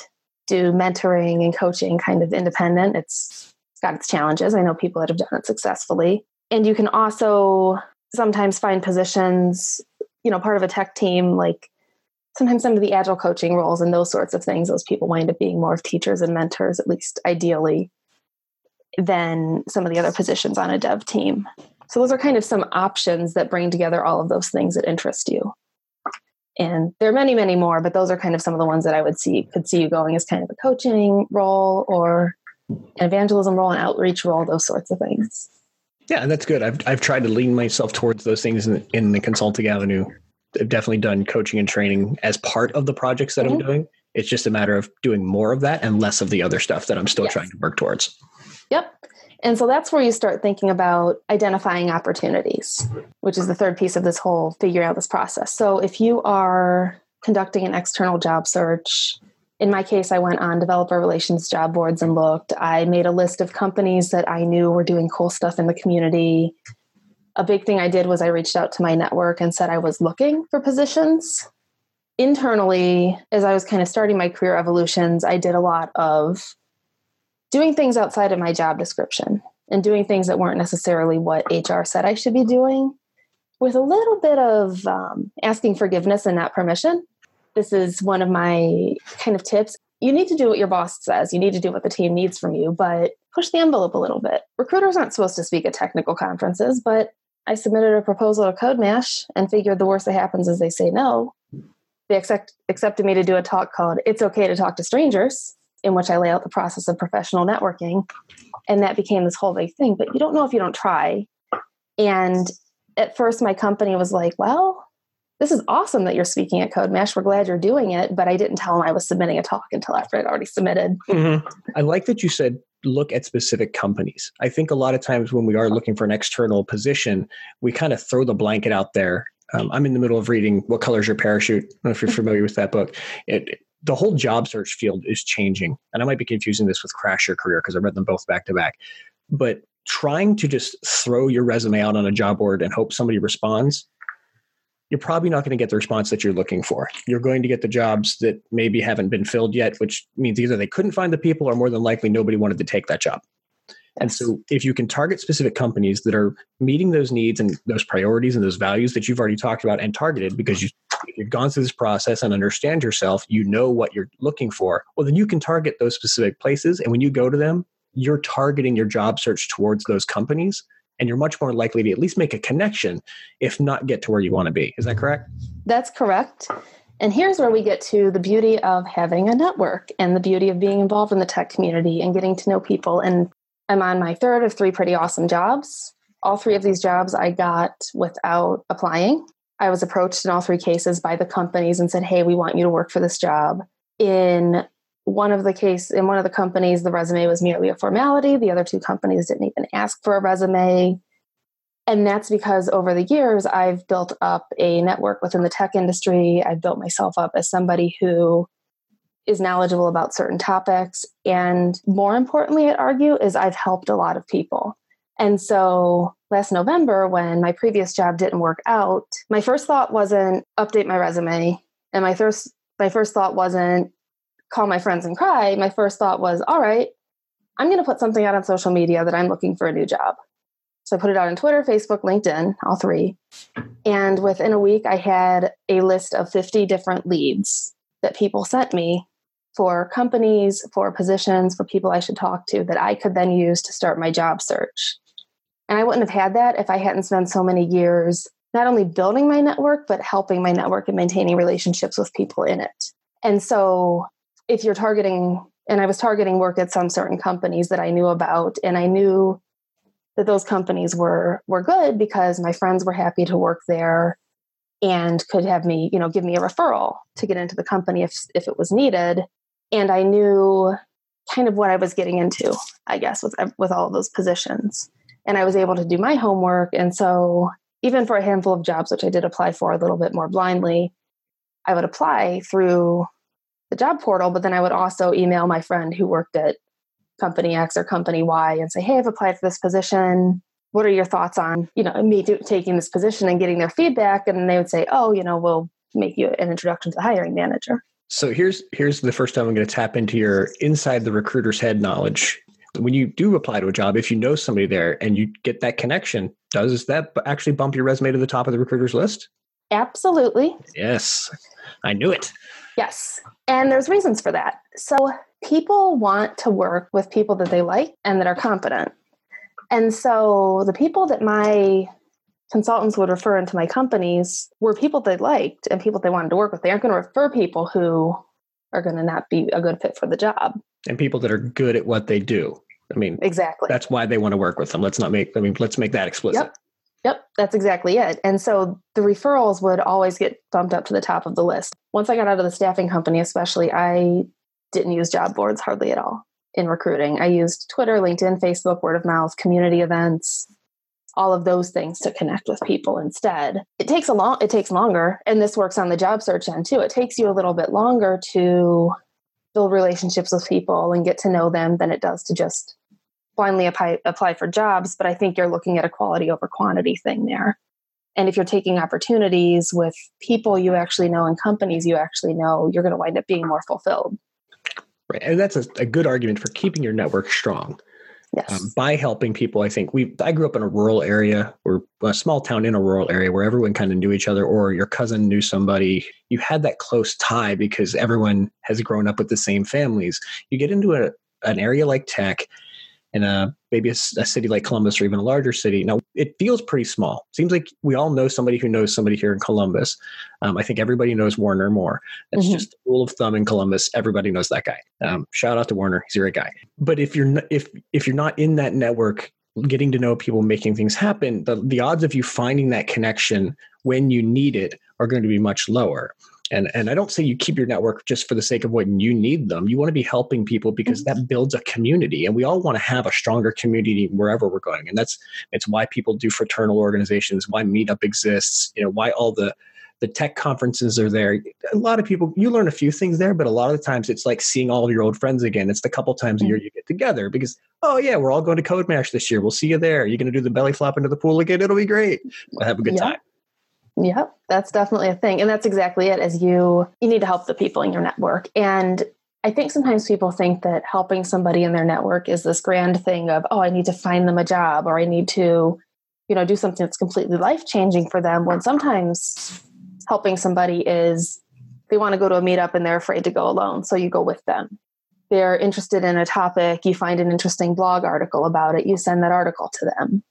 do mentoring and coaching kind of independent. It's got its challenges. I know people that have done it successfully. And you can also sometimes find positions, you know, part of a tech team, like sometimes some of the agile coaching roles and those sorts of things, those people wind up being more of teachers and mentors, at least ideally, than some of the other positions on a dev team. So those are kind of some options that bring together all of those things that interest you and there are many many more but those are kind of some of the ones that i would see could see you going as kind of a coaching role or an evangelism role an outreach role those sorts of things Yeah, and that's good. I've I've tried to lean myself towards those things in, in the consulting avenue. I've definitely done coaching and training as part of the projects that mm-hmm. I'm doing. It's just a matter of doing more of that and less of the other stuff that I'm still yes. trying to work towards. Yep. And so that's where you start thinking about identifying opportunities, which is the third piece of this whole figuring out this process. So if you are conducting an external job search, in my case, I went on developer relations job boards and looked. I made a list of companies that I knew were doing cool stuff in the community. A big thing I did was I reached out to my network and said I was looking for positions. Internally, as I was kind of starting my career evolutions, I did a lot of doing things outside of my job description and doing things that weren't necessarily what HR said I should be doing with a little bit of um, asking forgiveness and not permission. This is one of my kind of tips. You need to do what your boss says, you need to do what the team needs from you, but push the envelope a little bit. Recruiters aren't supposed to speak at technical conferences, but I submitted a proposal to CodeMash and figured the worst that happens is they say no. They accept, accepted me to do a talk called It's Okay to Talk to Strangers in which I lay out the process of professional networking. And that became this whole big thing. But you don't know if you don't try. And at first, my company was like, well, this is awesome that you're speaking at CodeMash. We're glad you're doing it. But I didn't tell them I was submitting a talk until after I'd already submitted. Mm-hmm. I like that you said look at specific companies. I think a lot of times when we are looking for an external position, we kind of throw the blanket out there. Um, I'm in the middle of reading What Color's Your Parachute? I don't know if you're familiar with that book. It, the whole job search field is changing. And I might be confusing this with Crash Your Career because I read them both back to back. But trying to just throw your resume out on a job board and hope somebody responds, you're probably not going to get the response that you're looking for. You're going to get the jobs that maybe haven't been filled yet, which means either they couldn't find the people or more than likely nobody wanted to take that job. And so, if you can target specific companies that are meeting those needs and those priorities and those values that you've already talked about and targeted because you, you've gone through this process and understand yourself, you know what you're looking for, well, then you can target those specific places. And when you go to them, you're targeting your job search towards those companies and you're much more likely to at least make a connection, if not get to where you want to be. Is that correct? That's correct. And here's where we get to the beauty of having a network and the beauty of being involved in the tech community and getting to know people and I'm on my third of three pretty awesome jobs. All three of these jobs I got without applying. I was approached in all three cases by the companies and said, "Hey, we want you to work for this job." In one of the case in one of the companies, the resume was merely a formality. The other two companies didn't even ask for a resume. And that's because over the years, I've built up a network within the tech industry. I've built myself up as somebody who is knowledgeable about certain topics. And more importantly, I'd argue, is I've helped a lot of people. And so last November, when my previous job didn't work out, my first thought wasn't update my resume. And my first my first thought wasn't call my friends and cry. My first thought was, all right, I'm going to put something out on social media that I'm looking for a new job. So I put it out on Twitter, Facebook, LinkedIn, all three. And within a week, I had a list of 50 different leads that people sent me for companies, for positions, for people I should talk to that I could then use to start my job search. And I wouldn't have had that if I hadn't spent so many years not only building my network, but helping my network and maintaining relationships with people in it. And so if you're targeting, and I was targeting work at some certain companies that I knew about, and I knew that those companies were were good because my friends were happy to work there and could have me, you know, give me a referral to get into the company if if it was needed and I knew kind of what I was getting into, I guess, with with all those positions. And I was able to do my homework. And so, even for a handful of jobs, which I did apply for a little bit more blindly, I would apply through the job portal, but then I would also email my friend who worked at company X or company Y and say, "Hey, I've applied for this position. What are your thoughts on you know me do, taking this position and getting their feedback?" And they would say, "Oh, you know, we'll make you an introduction to the hiring manager." So here's here's the first time I'm going to tap into your inside the recruiter's head knowledge. When you do apply to a job, if you know somebody there and you get that connection, does that actually bump your resume to the top of the recruiter's list? Absolutely. Yes, I knew it. Yes, and there's reasons for that. So people want to work with people that they like and that are competent. And so the people that my consultants would refer into my companies were people they liked and people they wanted to work with. They aren't going to refer people who are going to not be a good fit for the job. And people that are good at what they do. I mean, exactly. That's why they want to work with them. Let's not make. I mean, let's make that explicit. Yep. Yep, that's exactly it. And so the referrals would always get bumped up to the top of the list. Once I got out of the staffing company, especially, I didn't use job boards hardly at all in recruiting. I used Twitter, LinkedIn, Facebook, word of mouth, community events, all of those things to connect with people instead. It takes a long it takes longer and this works on the job search end too. It takes you a little bit longer to build relationships with people and get to know them than it does to just blindly apply, apply for jobs, but I think you're looking at a quality over quantity thing there. And if you're taking opportunities with people you actually know and companies you actually know, you're going to wind up being more fulfilled. Right. And that's a, a good argument for keeping your network strong. Yes. Um, by helping people, I think we. I grew up in a rural area or a small town in a rural area where everyone kind of knew each other, or your cousin knew somebody. You had that close tie because everyone has grown up with the same families. You get into a, an area like tech, in a maybe a, a, city like Columbus or even a larger city. Now it feels pretty small. Seems like we all know somebody who knows somebody here in Columbus. Um, I think everybody knows Warner Moore. That's mm-hmm. just the rule of thumb in Columbus. Everybody knows that guy. Um, shout out to Warner. He's a great guy. But if you're not, if if you're not in that network, getting to know people, making things happen, the the odds of you finding that connection when you need it are going to be much lower and and i don't say you keep your network just for the sake of when you need them. You want to be helping people because mm-hmm. that builds a community and we all want to have a stronger community wherever we're going. And that's it's why people do fraternal organizations why meetup exists you know why all the the tech conferences are there. A lot of people you learn a few things there but a lot of the times it's like seeing all of your old friends again. It's the couple times a mm. year you get together because oh yeah we're all going to CodeMash this year. We'll see you there. You're going to do the belly flop into the pool again? It'll be great. We'll have a good yeah. time Yep, that's definitely a thing. And that's exactly it as you you need to help the people in your network. And I think sometimes people think that helping somebody in their network is this grand thing of, oh, I need to find them a job or I need to, you know, do something that's completely life-changing for them when sometimes helping somebody is they want to go to a meetup and they're afraid to go alone, so you go with them. They're interested in a topic, you find an interesting blog article about it, you send that article to them.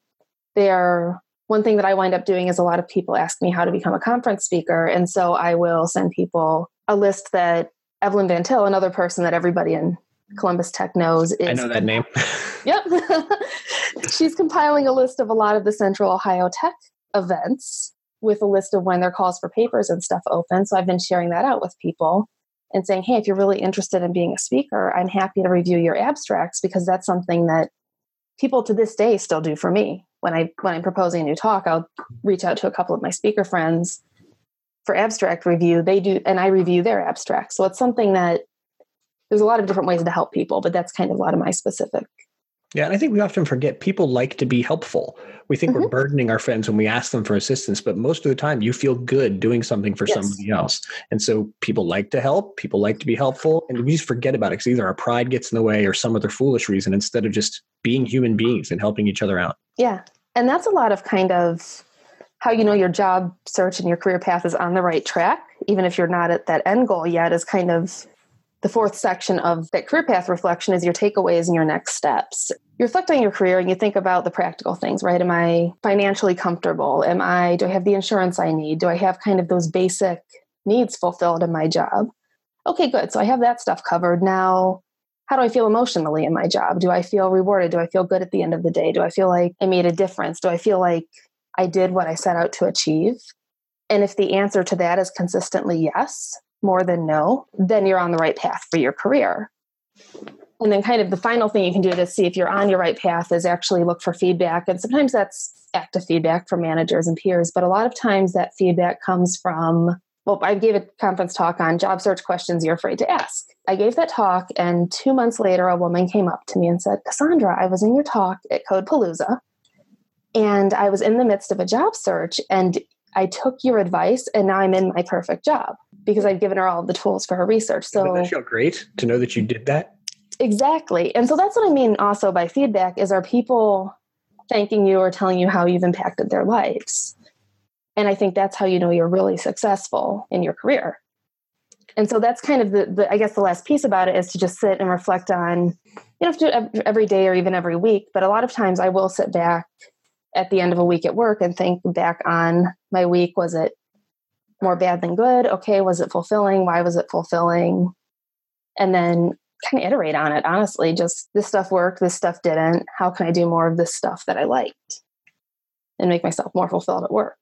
They're one thing that I wind up doing is a lot of people ask me how to become a conference speaker. And so I will send people a list that Evelyn Van Til, another person that everybody in Columbus Tech knows is. I know that name. yep. She's compiling a list of a lot of the Central Ohio Tech events with a list of when their calls for papers and stuff open. So I've been sharing that out with people and saying, hey, if you're really interested in being a speaker, I'm happy to review your abstracts because that's something that people to this day still do for me when I when I'm proposing a new talk, I'll reach out to a couple of my speaker friends for abstract review. They do, and I review their abstracts. So it's something that there's a lot of different ways to help people, but that's kind of a lot of my specific. Yeah, and I think we often forget people like to be helpful. We think mm-hmm. we're burdening our friends when we ask them for assistance, but most of the time you feel good doing something for yes. somebody else. And so people like to help, people like to be helpful, and we just forget about it because either our pride gets in the way or some other foolish reason instead of just being human beings and helping each other out. Yeah. And that's a lot of kind of how you know your job search and your career path is on the right track, even if you're not at that end goal yet, is kind of the fourth section of that career path reflection is your takeaways and your next steps. You reflect on your career and you think about the practical things, right? Am I financially comfortable? Am I, do I have the insurance I need? Do I have kind of those basic needs fulfilled in my job? Okay, good. So I have that stuff covered. Now, how do I feel emotionally in my job? Do I feel rewarded? Do I feel good at the end of the day? Do I feel like I made a difference? Do I feel like I did what I set out to achieve? And if the answer to that is consistently yes, more than no, then you're on the right path for your career. And then, kind of, the final thing you can do to see if you're on your right path is actually look for feedback. And sometimes that's active feedback from managers and peers, but a lot of times that feedback comes from well, I gave a conference talk on job search questions you're afraid to ask. I gave that talk, and two months later, a woman came up to me and said, Cassandra, I was in your talk at CodePaLOUsa, and I was in the midst of a job search, and I took your advice, and now I'm in my perfect job because I've given her all the tools for her research. So that feel great to know that you did that. Exactly, and so that's what I mean. Also, by feedback, is are people thanking you or telling you how you've impacted their lives? And I think that's how you know you're really successful in your career. And so that's kind of the, the I guess the last piece about it is to just sit and reflect on, you know, do it every day or even every week. But a lot of times I will sit back at the end of a week at work and think back on my week. Was it more bad than good? Okay. Was it fulfilling? Why was it fulfilling? And then kind of iterate on it, honestly. Just this stuff worked, this stuff didn't. How can I do more of this stuff that I liked and make myself more fulfilled at work?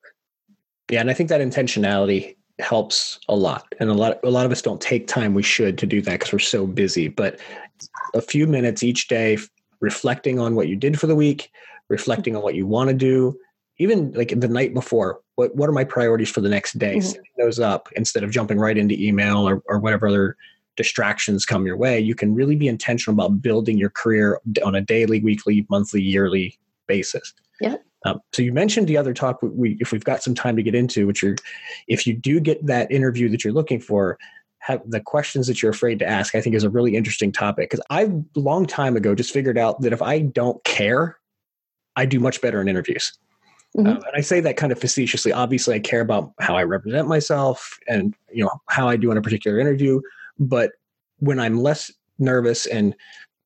Yeah, and I think that intentionality helps a lot. And a lot a lot of us don't take time we should to do that because we're so busy. But a few minutes each day reflecting on what you did for the week, reflecting on what you want to do, even like the night before, what what are my priorities for the next day? Mm-hmm. Setting those up instead of jumping right into email or, or whatever other distractions come your way, you can really be intentional about building your career on a daily, weekly, monthly, yearly basis. Yeah. Um, so you mentioned the other talk we, if we've got some time to get into, which are, if you do get that interview that you're looking for, have the questions that you're afraid to ask. I think is a really interesting topic because I long time ago just figured out that if I don't care, I do much better in interviews. Mm-hmm. Um, and I say that kind of facetiously. Obviously, I care about how I represent myself and you know how I do in a particular interview. But when I'm less nervous and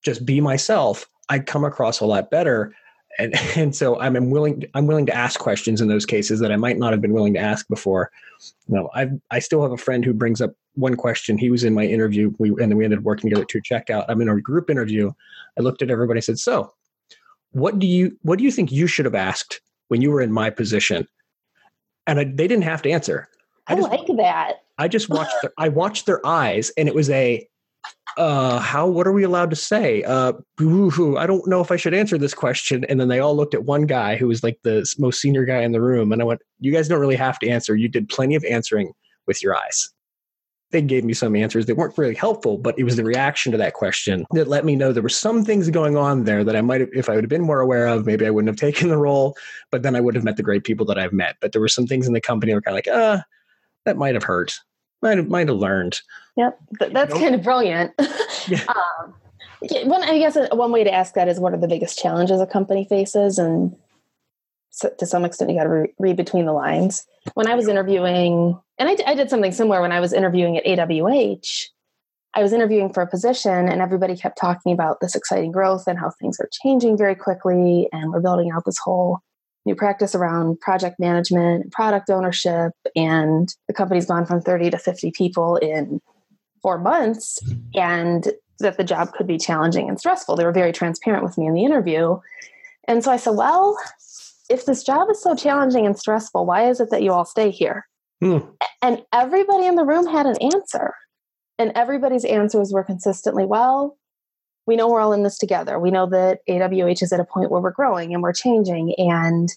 just be myself, I come across a lot better. And, and so I'm willing I'm willing to ask questions in those cases that I might not have been willing to ask before. You know, I I still have a friend who brings up one question. He was in my interview, we and then we ended up working together to check out. I'm in a group interview. I looked at everybody. I said, "So, what do you what do you think you should have asked when you were in my position?" And I, they didn't have to answer. I, I just, like that. I just watched their, I watched their eyes and it was a uh how what are we allowed to say uh boo-hoo, i don't know if i should answer this question and then they all looked at one guy who was like the most senior guy in the room and i went you guys don't really have to answer you did plenty of answering with your eyes they gave me some answers that weren't really helpful but it was the reaction to that question that let me know there were some things going on there that i might have if i would have been more aware of maybe i wouldn't have taken the role but then i would have met the great people that i've met but there were some things in the company that were kind of like uh that might have hurt. Might have might have learned. Yep, that's kind of brilliant. Yeah. um, one, I guess uh, one way to ask that is, what are the biggest challenges a company faces, and so, to some extent, you got to re- read between the lines. When I was interviewing, and I, I did something similar when I was interviewing at AWH. I was interviewing for a position, and everybody kept talking about this exciting growth and how things are changing very quickly, and we're building out this whole new practice around project management, product ownership, and the company's gone from 30 to 50 people in four months, and that the job could be challenging and stressful. They were very transparent with me in the interview. And so I said, Well, if this job is so challenging and stressful, why is it that you all stay here? Hmm. And everybody in the room had an answer. And everybody's answers were consistently, Well, we know we're all in this together. We know that AWH is at a point where we're growing and we're changing and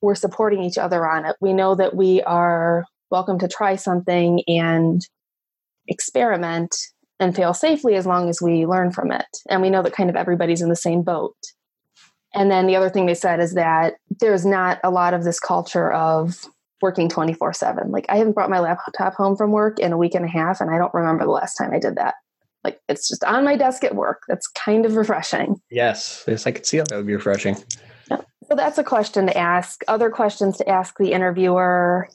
we're supporting each other on it. We know that we are welcome to try something and experiment and fail safely as long as we learn from it. And we know that kind of everybody's in the same boat. And then the other thing they said is that there's not a lot of this culture of working 24 7. Like, I haven't brought my laptop home from work in a week and a half, and I don't remember the last time I did that like it's just on my desk at work. That's kind of refreshing. Yes, yes, I could see how that would be refreshing. Yeah. So that's a question to ask. Other questions to ask the interviewer.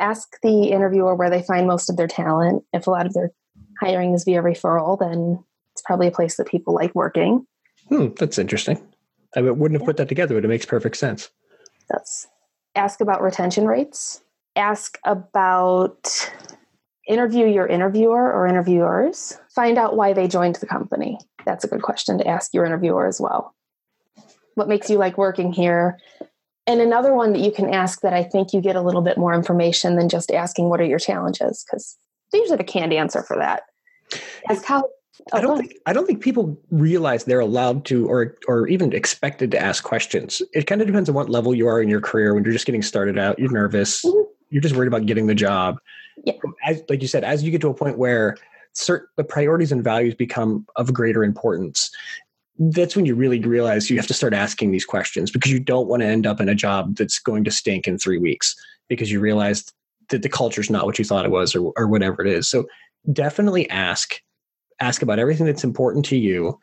Ask the interviewer where they find most of their talent. If a lot of their hiring is via referral, then it's probably a place that people like working. Hmm, that's interesting. I wouldn't have yeah. put that together, but it makes perfect sense. That's ask about retention rates. Ask about interview your interviewer or interviewers, find out why they joined the company. That's a good question to ask your interviewer as well. What makes you like working here? And another one that you can ask that I think you get a little bit more information than just asking what are your challenges, because they usually a canned answer for that. Ask how I don't think I don't think people realize they're allowed to or or even expected to ask questions. It kind of depends on what level you are in your career. When you're just getting started out, you're nervous. Mm-hmm. You're just worried about getting the job yeah. as like you said, as you get to a point where certain the priorities and values become of greater importance, that's when you really realize you have to start asking these questions because you don't want to end up in a job that's going to stink in three weeks because you realized that the culture is not what you thought it was or, or whatever it is. So definitely ask ask about everything that's important to you.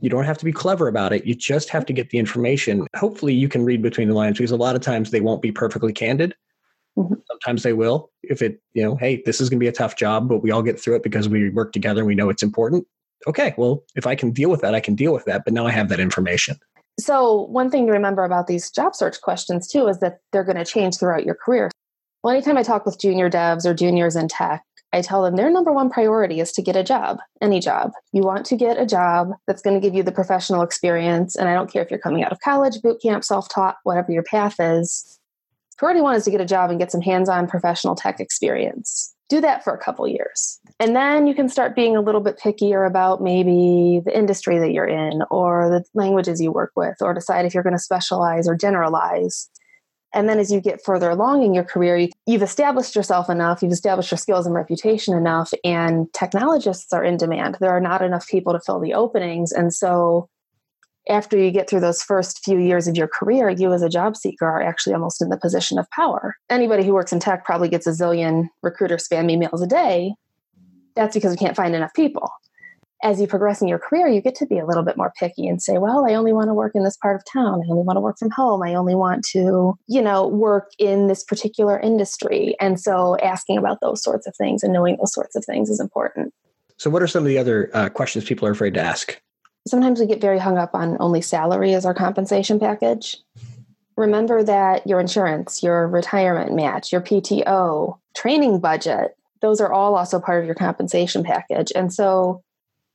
You don't have to be clever about it. You just have to get the information. Hopefully you can read between the lines because a lot of times they won't be perfectly candid. Mm-hmm. Sometimes they will. If it, you know, hey, this is going to be a tough job, but we all get through it because we work together and we know it's important. Okay, well, if I can deal with that, I can deal with that. But now I have that information. So, one thing to remember about these job search questions too is that they're going to change throughout your career. Well, anytime I talk with junior devs or juniors in tech, I tell them their number one priority is to get a job, any job. You want to get a job that's going to give you the professional experience. And I don't care if you're coming out of college, boot camp, self taught, whatever your path is. Priority one is to get a job and get some hands on professional tech experience. Do that for a couple years. And then you can start being a little bit pickier about maybe the industry that you're in or the languages you work with, or decide if you're going to specialize or generalize and then as you get further along in your career, you, you've established yourself enough, you've established your skills and reputation enough, and technologists are in demand. There are not enough people to fill the openings. And so after you get through those first few years of your career, you as a job seeker are actually almost in the position of power. Anybody who works in tech probably gets a zillion recruiter spam emails a day. That's because we can't find enough people as you progress in your career, you get to be a little bit more picky and say, well, I only want to work in this part of town. I only want to work from home. I only want to, you know, work in this particular industry. And so asking about those sorts of things and knowing those sorts of things is important. So, what are some of the other uh, questions people are afraid to ask? Sometimes we get very hung up on only salary as our compensation package. Remember that your insurance, your retirement match, your PTO, training budget, those are all also part of your compensation package. And so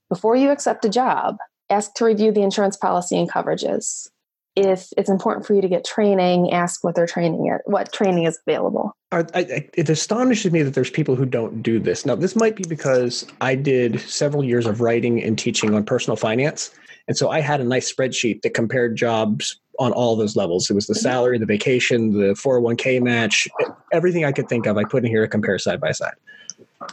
before you accept a job, ask to review the insurance policy and coverages. If it's important for you to get training, ask what they're training at, what training is available. I, it astonishes me that there's people who don't do this. Now, this might be because I did several years of writing and teaching on personal finance. And so I had a nice spreadsheet that compared jobs on all those levels. It was the mm-hmm. salary, the vacation, the 401k match, everything I could think of, I put in here to compare side by side.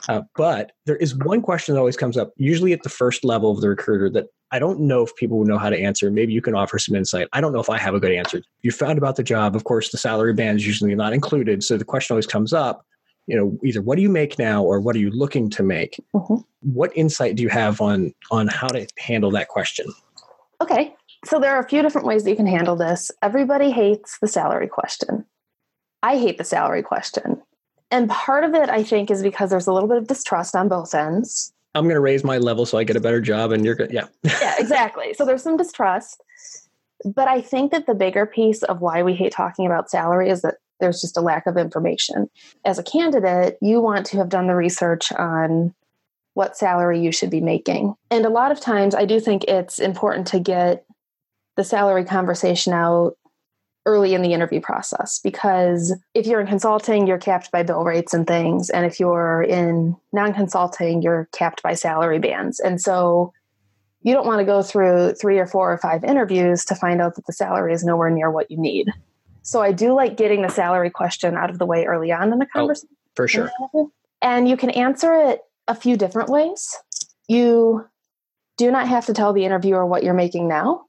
Uh, but there is one question that always comes up, usually at the first level of the recruiter, that I don't know if people will know how to answer. Maybe you can offer some insight. I don't know if I have a good answer. You found about the job. Of course, the salary band is usually not included. So the question always comes up, you know, either what do you make now or what are you looking to make? Mm-hmm. What insight do you have on on how to handle that question? Okay. So there are a few different ways that you can handle this. Everybody hates the salary question. I hate the salary question. And part of it, I think, is because there's a little bit of distrust on both ends. I'm going to raise my level so I get a better job, and you're good. Yeah. yeah, exactly. So there's some distrust. But I think that the bigger piece of why we hate talking about salary is that there's just a lack of information. As a candidate, you want to have done the research on what salary you should be making. And a lot of times, I do think it's important to get the salary conversation out early in the interview process because if you're in consulting, you're capped by bill rates and things. And if you're in non consulting, you're capped by salary bands. And so you don't want to go through three or four or five interviews to find out that the salary is nowhere near what you need. So I do like getting the salary question out of the way early on in the conversation. Oh, for sure. And you can answer it a few different ways. You do not have to tell the interviewer what you're making now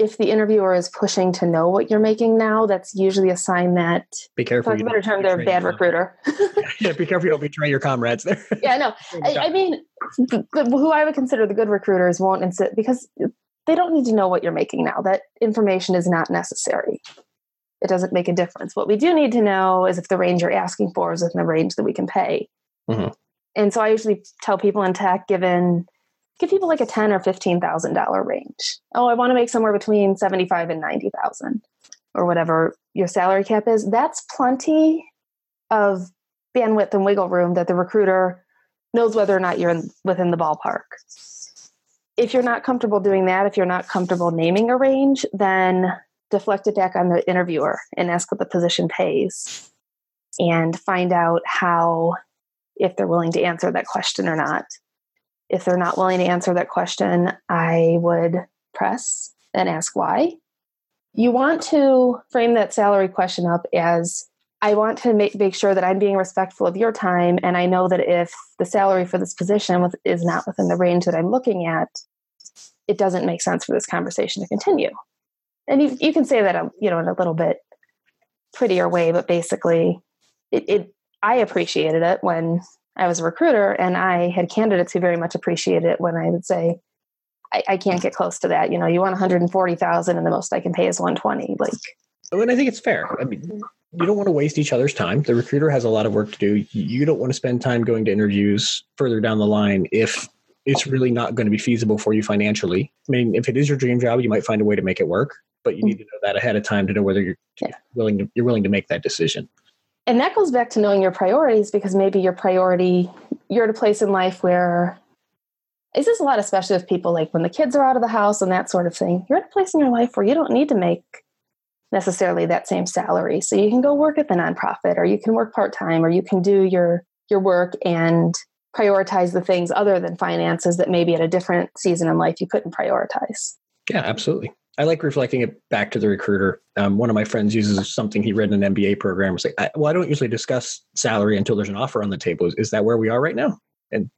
if the interviewer is pushing to know what you're making now, that's usually a sign that be careful. For better term, they're a bad recruiter. yeah, be careful you don't betray your comrades there. yeah, no. I, I mean, the, who I would consider the good recruiters won't insist because they don't need to know what you're making now. That information is not necessary. It doesn't make a difference. What we do need to know is if the range you're asking for is within the range that we can pay. Mm-hmm. And so I usually tell people in tech, given give people like a ten or fifteen thousand dollar range. Oh, I want to make somewhere between seventy five and ninety thousand, or whatever your salary cap is. That's plenty of bandwidth and wiggle room that the recruiter knows whether or not you're in, within the ballpark. If you're not comfortable doing that, if you're not comfortable naming a range, then deflect it back on the interviewer and ask what the position pays and find out how if they're willing to answer that question or not if they're not willing to answer that question, I would press and ask why. You want to frame that salary question up as I want to make, make sure that I'm being respectful of your time. And I know that if the salary for this position with, is not within the range that I'm looking at, it doesn't make sense for this conversation to continue. And you, you can say that, um, you know, in a little bit prettier way, but basically it, it I appreciated it when I was a recruiter and I had candidates who very much appreciated it when I would say, I, I can't get close to that. You know, you want 140,000 and the most I can pay is 120. Like, and I think it's fair. I mean, you don't want to waste each other's time. The recruiter has a lot of work to do. You don't want to spend time going to interviews further down the line if it's really not going to be feasible for you financially. I mean, if it is your dream job, you might find a way to make it work, but you mm-hmm. need to know that ahead of time to know whether you're yeah. willing to you're willing to make that decision and that goes back to knowing your priorities because maybe your priority, you're at a place in life where this is a lot, especially with people like when the kids are out of the house and that sort of thing. You're at a place in your life where you don't need to make necessarily that same salary. So you can go work at the nonprofit or you can work part-time or you can do your your work and prioritize the things other than finances that maybe at a different season in life you couldn't prioritize. Yeah, absolutely. I like reflecting it back to the recruiter. Um, one of my friends uses something he read in an MBA program. It's like, I, well, I don't usually discuss salary until there's an offer on the table. Is, is that where we are right now? And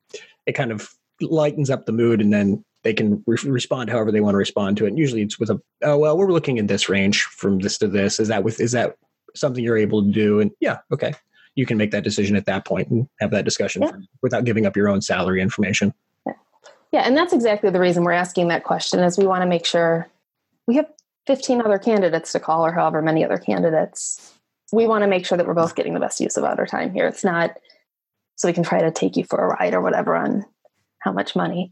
it kind of lightens up the mood, and then they can re- respond however they want to respond to it. And usually, it's with a, oh well, we're looking in this range from this to this. Is that with is that something you're able to do? And yeah, okay, you can make that decision at that point and have that discussion yeah. without giving up your own salary information. Yeah. yeah, and that's exactly the reason we're asking that question. Is we want to make sure we have 15 other candidates to call or however many other candidates. We want to make sure that we're both getting the best use of our time here. It's not so we can try to take you for a ride or whatever on how much money.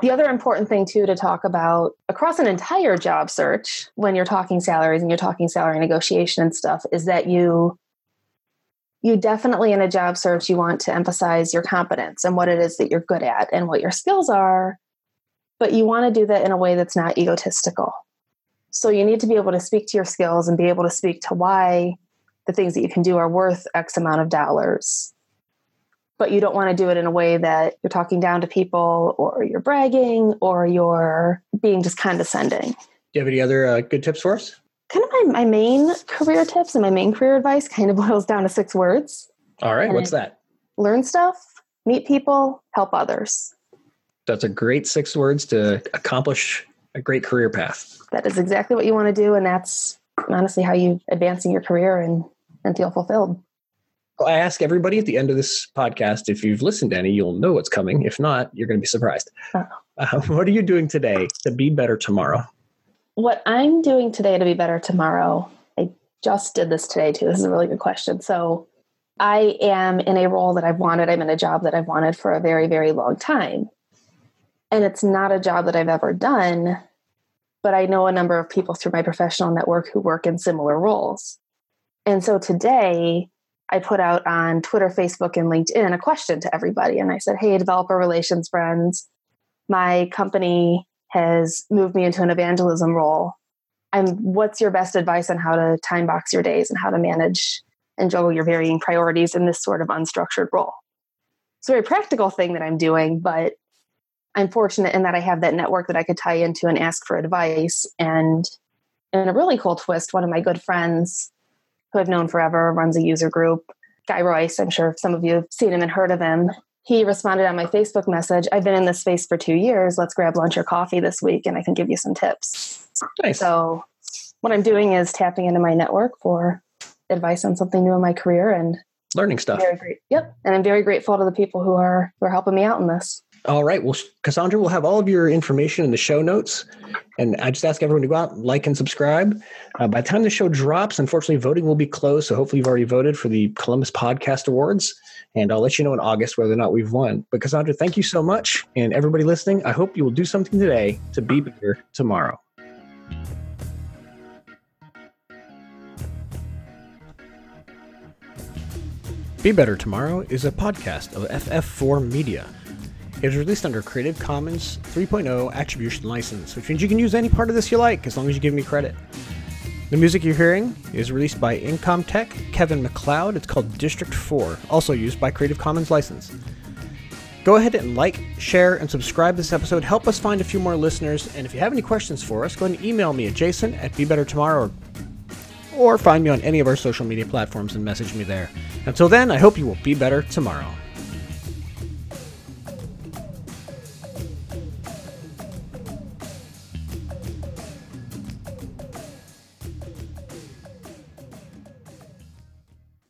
The other important thing too to talk about across an entire job search when you're talking salaries and you're talking salary negotiation and stuff is that you you definitely in a job search you want to emphasize your competence and what it is that you're good at and what your skills are but you want to do that in a way that's not egotistical so you need to be able to speak to your skills and be able to speak to why the things that you can do are worth x amount of dollars but you don't want to do it in a way that you're talking down to people or you're bragging or you're being just condescending. Do you have any other uh, good tips for us? Kind of my, my main career tips and my main career advice kind of boils down to six words. All right. And what's that? Learn stuff, meet people, help others. That's a great six words to accomplish a great career path. That is exactly what you want to do. And that's honestly how you advance in your career and, and feel fulfilled. I ask everybody at the end of this podcast if you've listened to any, you'll know what's coming. If not, you're going to be surprised. Uh, what are you doing today to be better tomorrow? What I'm doing today to be better tomorrow, I just did this today too. This is a really good question. So, I am in a role that I've wanted. I'm in a job that I've wanted for a very, very long time. And it's not a job that I've ever done, but I know a number of people through my professional network who work in similar roles. And so today, I put out on Twitter, Facebook, and LinkedIn a question to everybody. And I said, Hey, developer relations friends, my company has moved me into an evangelism role. I'm what's your best advice on how to time box your days and how to manage and juggle your varying priorities in this sort of unstructured role? It's a very practical thing that I'm doing, but I'm fortunate in that I have that network that I could tie into and ask for advice. And in a really cool twist, one of my good friends who I've known forever, runs a user group. Guy Royse, I'm sure some of you have seen him and heard of him. He responded on my Facebook message I've been in this space for two years. Let's grab lunch or coffee this week and I can give you some tips. Nice. So, what I'm doing is tapping into my network for advice on something new in my career and learning stuff. Very great. Yep. And I'm very grateful to the people who are who are helping me out in this. All right. Well, Cassandra we'll have all of your information in the show notes. And I just ask everyone to go out, like, and subscribe. Uh, by the time the show drops, unfortunately, voting will be closed. So hopefully, you've already voted for the Columbus Podcast Awards. And I'll let you know in August whether or not we've won. But Cassandra, thank you so much. And everybody listening, I hope you will do something today to be better tomorrow. Be Better Tomorrow is a podcast of FF4 Media. It is released under Creative Commons 3.0 Attribution License, which means you can use any part of this you like as long as you give me credit. The music you're hearing is released by Incompetech, Kevin MacLeod. It's called District 4, also used by Creative Commons license. Go ahead and like, share, and subscribe this episode. Help us find a few more listeners. And if you have any questions for us, go ahead and email me at jason at bebettertomorrow or or find me on any of our social media platforms and message me there. Until then, I hope you will be better tomorrow.